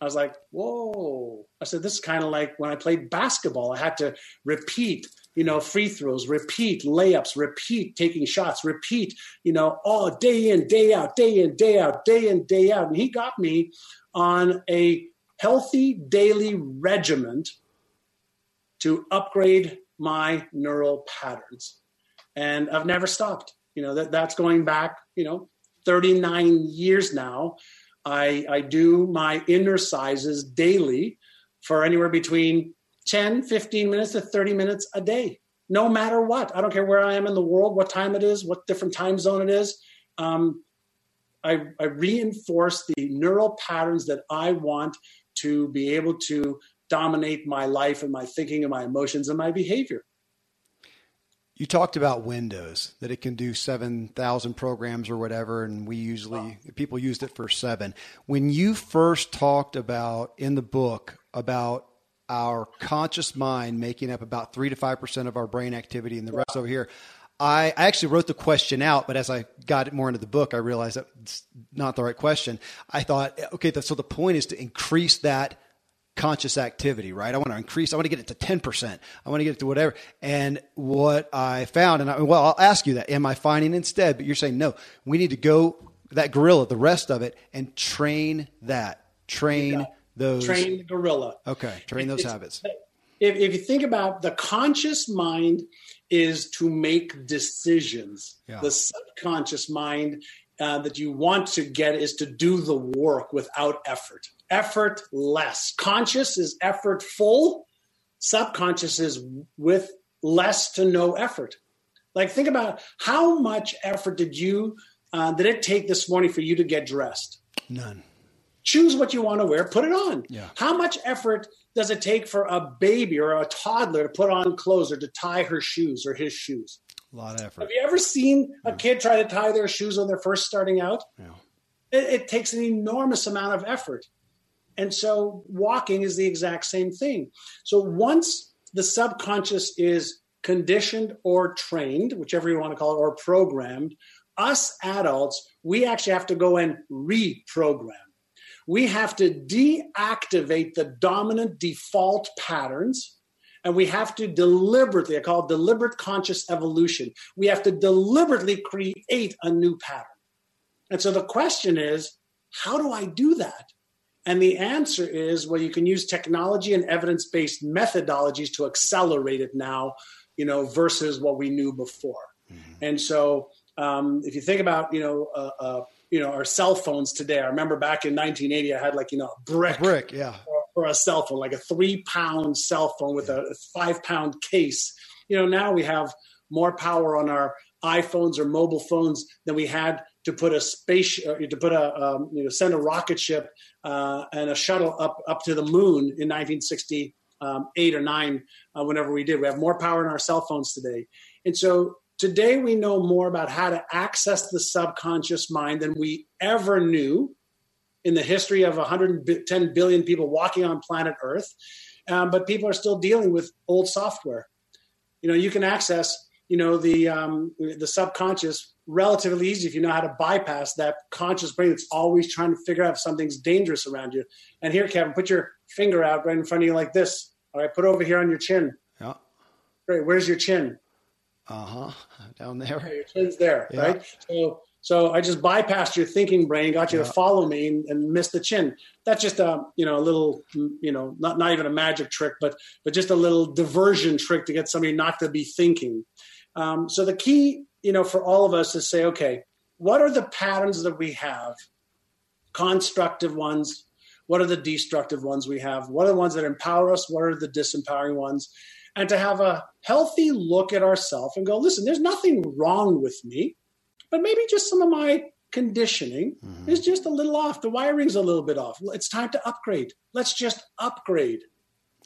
I was like, whoa. I said, this is kind of like when I played basketball. I had to repeat you know, free throws, repeat layups, repeat taking shots, repeat, you know, all day in, day out, day in, day out, day in, day out. And he got me on a healthy daily regiment to upgrade my neural patterns. And I've never stopped. You know, that that's going back, you know, 39 years now. I, I do my Innercises daily for anywhere between 10, 15 minutes to 30 minutes a day, no matter what. I don't care where I am in the world, what time it is, what different time zone it is. Um, I, I reinforce the neural patterns that I want to be able to dominate my life and my thinking and my emotions and my behavior. You talked about Windows that it can do 7,000 programs or whatever, and we usually, people used it for seven. When you first talked about in the book about our conscious mind making up about three to 5% of our brain activity and the rest over here, I, I actually wrote the question out, but as I got more into the book, I realized that it's not the right question. I thought, okay, so the point is to increase that conscious activity, right? I want to increase, I want to get it to 10%. I want to get it to whatever. And what I found, and I, well, I'll ask you that. Am I finding instead? But you're saying, no, we need to go that gorilla, the rest of it, and train that. Train those. Train the gorilla. Okay. Train those it's, habits. If, if you think about the conscious mind is to make decisions. Yeah. The subconscious mind uh, that you want to get is to do the work without effort effort less. Conscious is effortful, subconscious is with less to no effort. Like, think about how much effort did you, uh, did it take this morning for you to get dressed? None. Choose what you want to wear, put it on. Yeah. How much effort does it take for a baby or a toddler to put on clothes or to tie her shoes or his shoes? A lot of effort. Have you ever seen a kid try to tie their shoes when they're first starting out? Yeah. It, it takes an enormous amount of effort. And so walking is the exact same thing. So once the subconscious is conditioned or trained, whichever you want to call it, or programmed, us adults, we actually have to go and reprogram. We have to deactivate the dominant default patterns and we have to deliberately, I call it deliberate conscious evolution. We have to deliberately create a new pattern. And so the question is, how do I do that? And the answer is well, you can use technology and evidence based methodologies to accelerate it now, you know, versus what we knew before. Mm-hmm. And so um, if you think about, you know, uh, uh, you know, our cell phones today, I remember back in 1980, I had like, you know, a brick. A brick, yeah. For, a cell phone, like a three pound cell phone with yeah. a five pound case. You know, now we have more power on our iPhones or mobile phones than we had to put a space uh, to put a um, you know send a rocket ship uh, and a shuttle up up to the moon in 1968 um, or nine uh, whenever we did. We have more power in our cell phones today. And so today we know more about how to access the subconscious mind than we ever knew in the history of 110 billion people walking on planet earth um, but people are still dealing with old software. You know you can access you know the um, the subconscious relatively easy if you know how to bypass that conscious brain that's always trying to figure out if something's dangerous around you. And here, Kevin, put your finger out right in front of you like this. All right, put over here on your chin. Yeah. Great. Where's your chin? Uh huh. Down there. Okay, your chin's there, yeah. right? So, so I just bypassed your thinking brain, got you yeah. to follow me, and, and missed the chin. That's just a you know a little you know not not even a magic trick, but but just a little diversion trick to get somebody not to be thinking. Um, so the key, you know, for all of us to say, okay, what are the patterns that we have? Constructive ones. What are the destructive ones we have? What are the ones that empower us? What are the disempowering ones? And to have a healthy look at ourselves and go, listen, there's nothing wrong with me, but maybe just some of my conditioning mm-hmm. is just a little off. The wiring's a little bit off. It's time to upgrade. Let's just upgrade.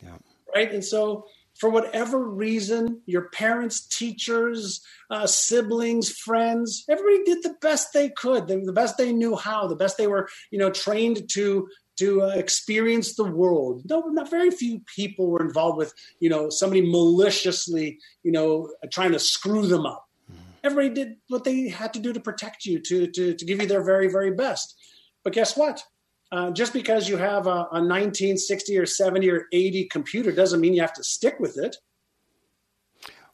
Yeah. Right. And so for whatever reason, your parents, teachers, uh, siblings, friends, everybody did the best they could, the, the, best they knew how, the best they were, you know, trained to to uh, experience the world. No, not very few people were involved with, you know, somebody maliciously, you know, trying to screw them up. Mm-hmm. Everybody did what they had to do to protect you, to to to give you their very very best. But guess what? Uh, just because you have a, a 1960 or 70 or 80 computer doesn't mean you have to stick with it.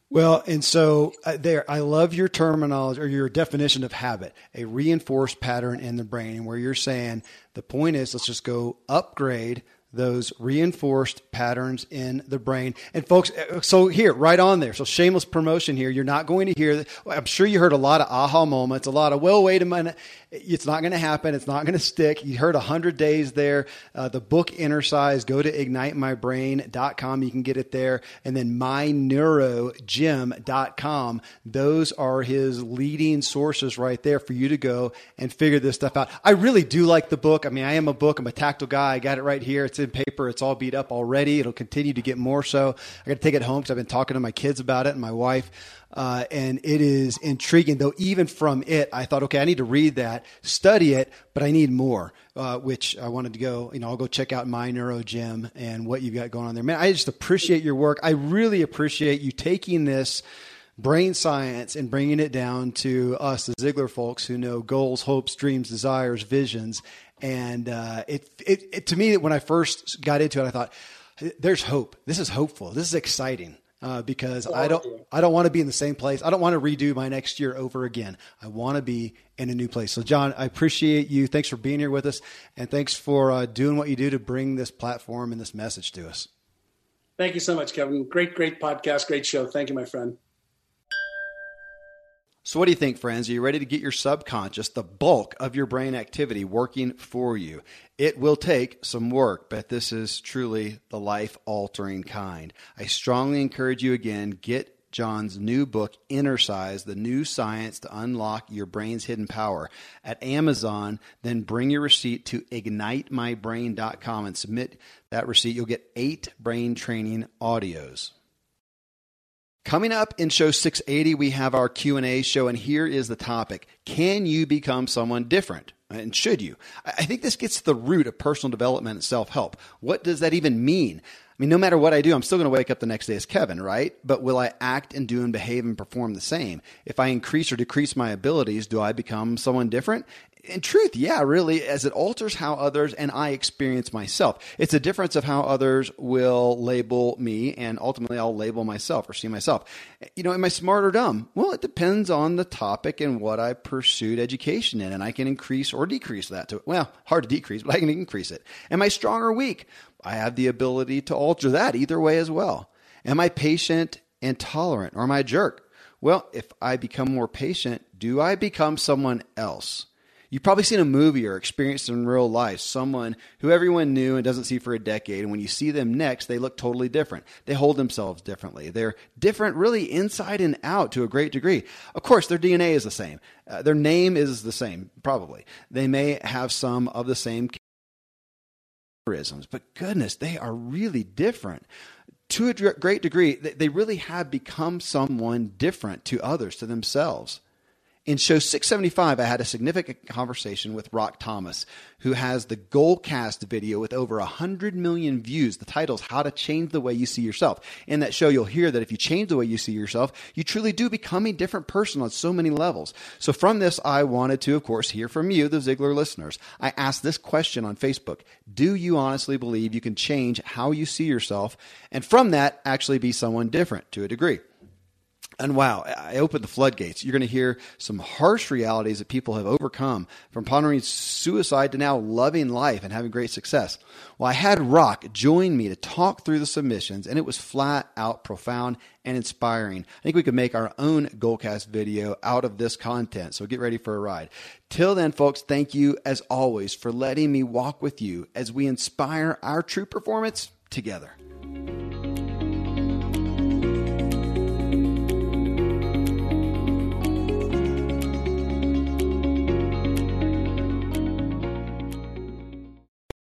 Well, and so uh, there, I love your terminology or your definition of habit, a reinforced pattern in the brain, where you're saying the point is let's just go upgrade those reinforced patterns in the brain. And folks, uh, so here, right on there. So shameless promotion here. You're not going to hear. I'm sure you heard a lot of aha moments, a lot of, well, wait a minute. It's not going to happen. It's not going to stick. You heard 100 days there. Uh, the book Innercise, go to ignitemybrain.com. You can get it there. And then myneurogym.com. Those are his leading sources right there for you to go and figure this stuff out. I really do like the book. I mean, I am a book. I'm a tactile guy. I got it right here. It's in paper. It's all beat up already. It'll continue to get more so. I got to take it home because I've been talking to my kids about it and my wife. Uh, and it is intriguing, though. Even from it, I thought, okay, I need to read that, study it, but I need more. Uh, which I wanted to go. You know, I'll go check out MyNeuroGym and what you've got going on there. Man, I just appreciate your work. I really appreciate you taking this brain science and bringing it down to us, the Ziglar folks who know goals, hopes, dreams, desires, visions. And uh, it, it, it, to me, when I first got into it, I thought, "There's hope. This is hopeful. This is exciting." Uh, because I don't, I don't want to be in the same place. I don't want to redo my next year over again. I want to be in a new place. So, John, I appreciate you. Thanks for being here with us, and thanks for uh, doing what you do to bring this platform and this message to us. Thank you so much, Kevin. Great, great podcast, great show. Thank you, my friend. So, what do you think, friends? Are you ready to get your subconscious, the bulk of your brain activity, working for you? It will take some work, but this is truly the life altering kind. I strongly encourage you again get John's new book, Innercise the new science to unlock your brain's hidden power at Amazon. Then bring your receipt to ignitemybrain.com and submit that receipt. You'll get eight brain training audios. Coming up in show 680, we have our Q&A show, and here is the topic. Can you become someone different? And should you? I think this gets to the root of personal development and self-help. What does that even mean? I mean, no matter what I do, I'm still going to wake up the next day as Kevin, right? But will I act and do and behave and perform the same? If I increase or decrease my abilities, do I become someone different? In truth, yeah, really, as it alters how others and I experience myself. It's a difference of how others will label me, and ultimately I'll label myself or see myself. You know, am I smart or dumb? Well, it depends on the topic and what I pursued education in, and I can increase or decrease that to, well, hard to decrease, but I can increase it. Am I strong or weak? I have the ability to alter that either way as well. Am I patient and tolerant, or am I a jerk? Well, if I become more patient, do I become someone else? You've probably seen a movie or experienced in real life someone who everyone knew and doesn't see for a decade. And when you see them next, they look totally different. They hold themselves differently. They're different, really, inside and out to a great degree. Of course, their DNA is the same. Uh, their name is the same, probably. They may have some of the same charisms, but goodness, they are really different to a great degree, they really have become someone different to others, to themselves. In show 675, I had a significant conversation with Rock Thomas, who has the Goalcast video with over 100 million views. The title is How to Change the Way You See Yourself. In that show, you'll hear that if you change the way you see yourself, you truly do become a different person on so many levels. So, from this, I wanted to, of course, hear from you, the Ziglar listeners. I asked this question on Facebook Do you honestly believe you can change how you see yourself? And from that, actually be someone different to a degree? And wow, I opened the floodgates. You're going to hear some harsh realities that people have overcome from pondering suicide to now loving life and having great success. Well, I had Rock join me to talk through the submissions, and it was flat out profound and inspiring. I think we could make our own Goalcast video out of this content, so get ready for a ride. Till then, folks, thank you as always for letting me walk with you as we inspire our true performance together.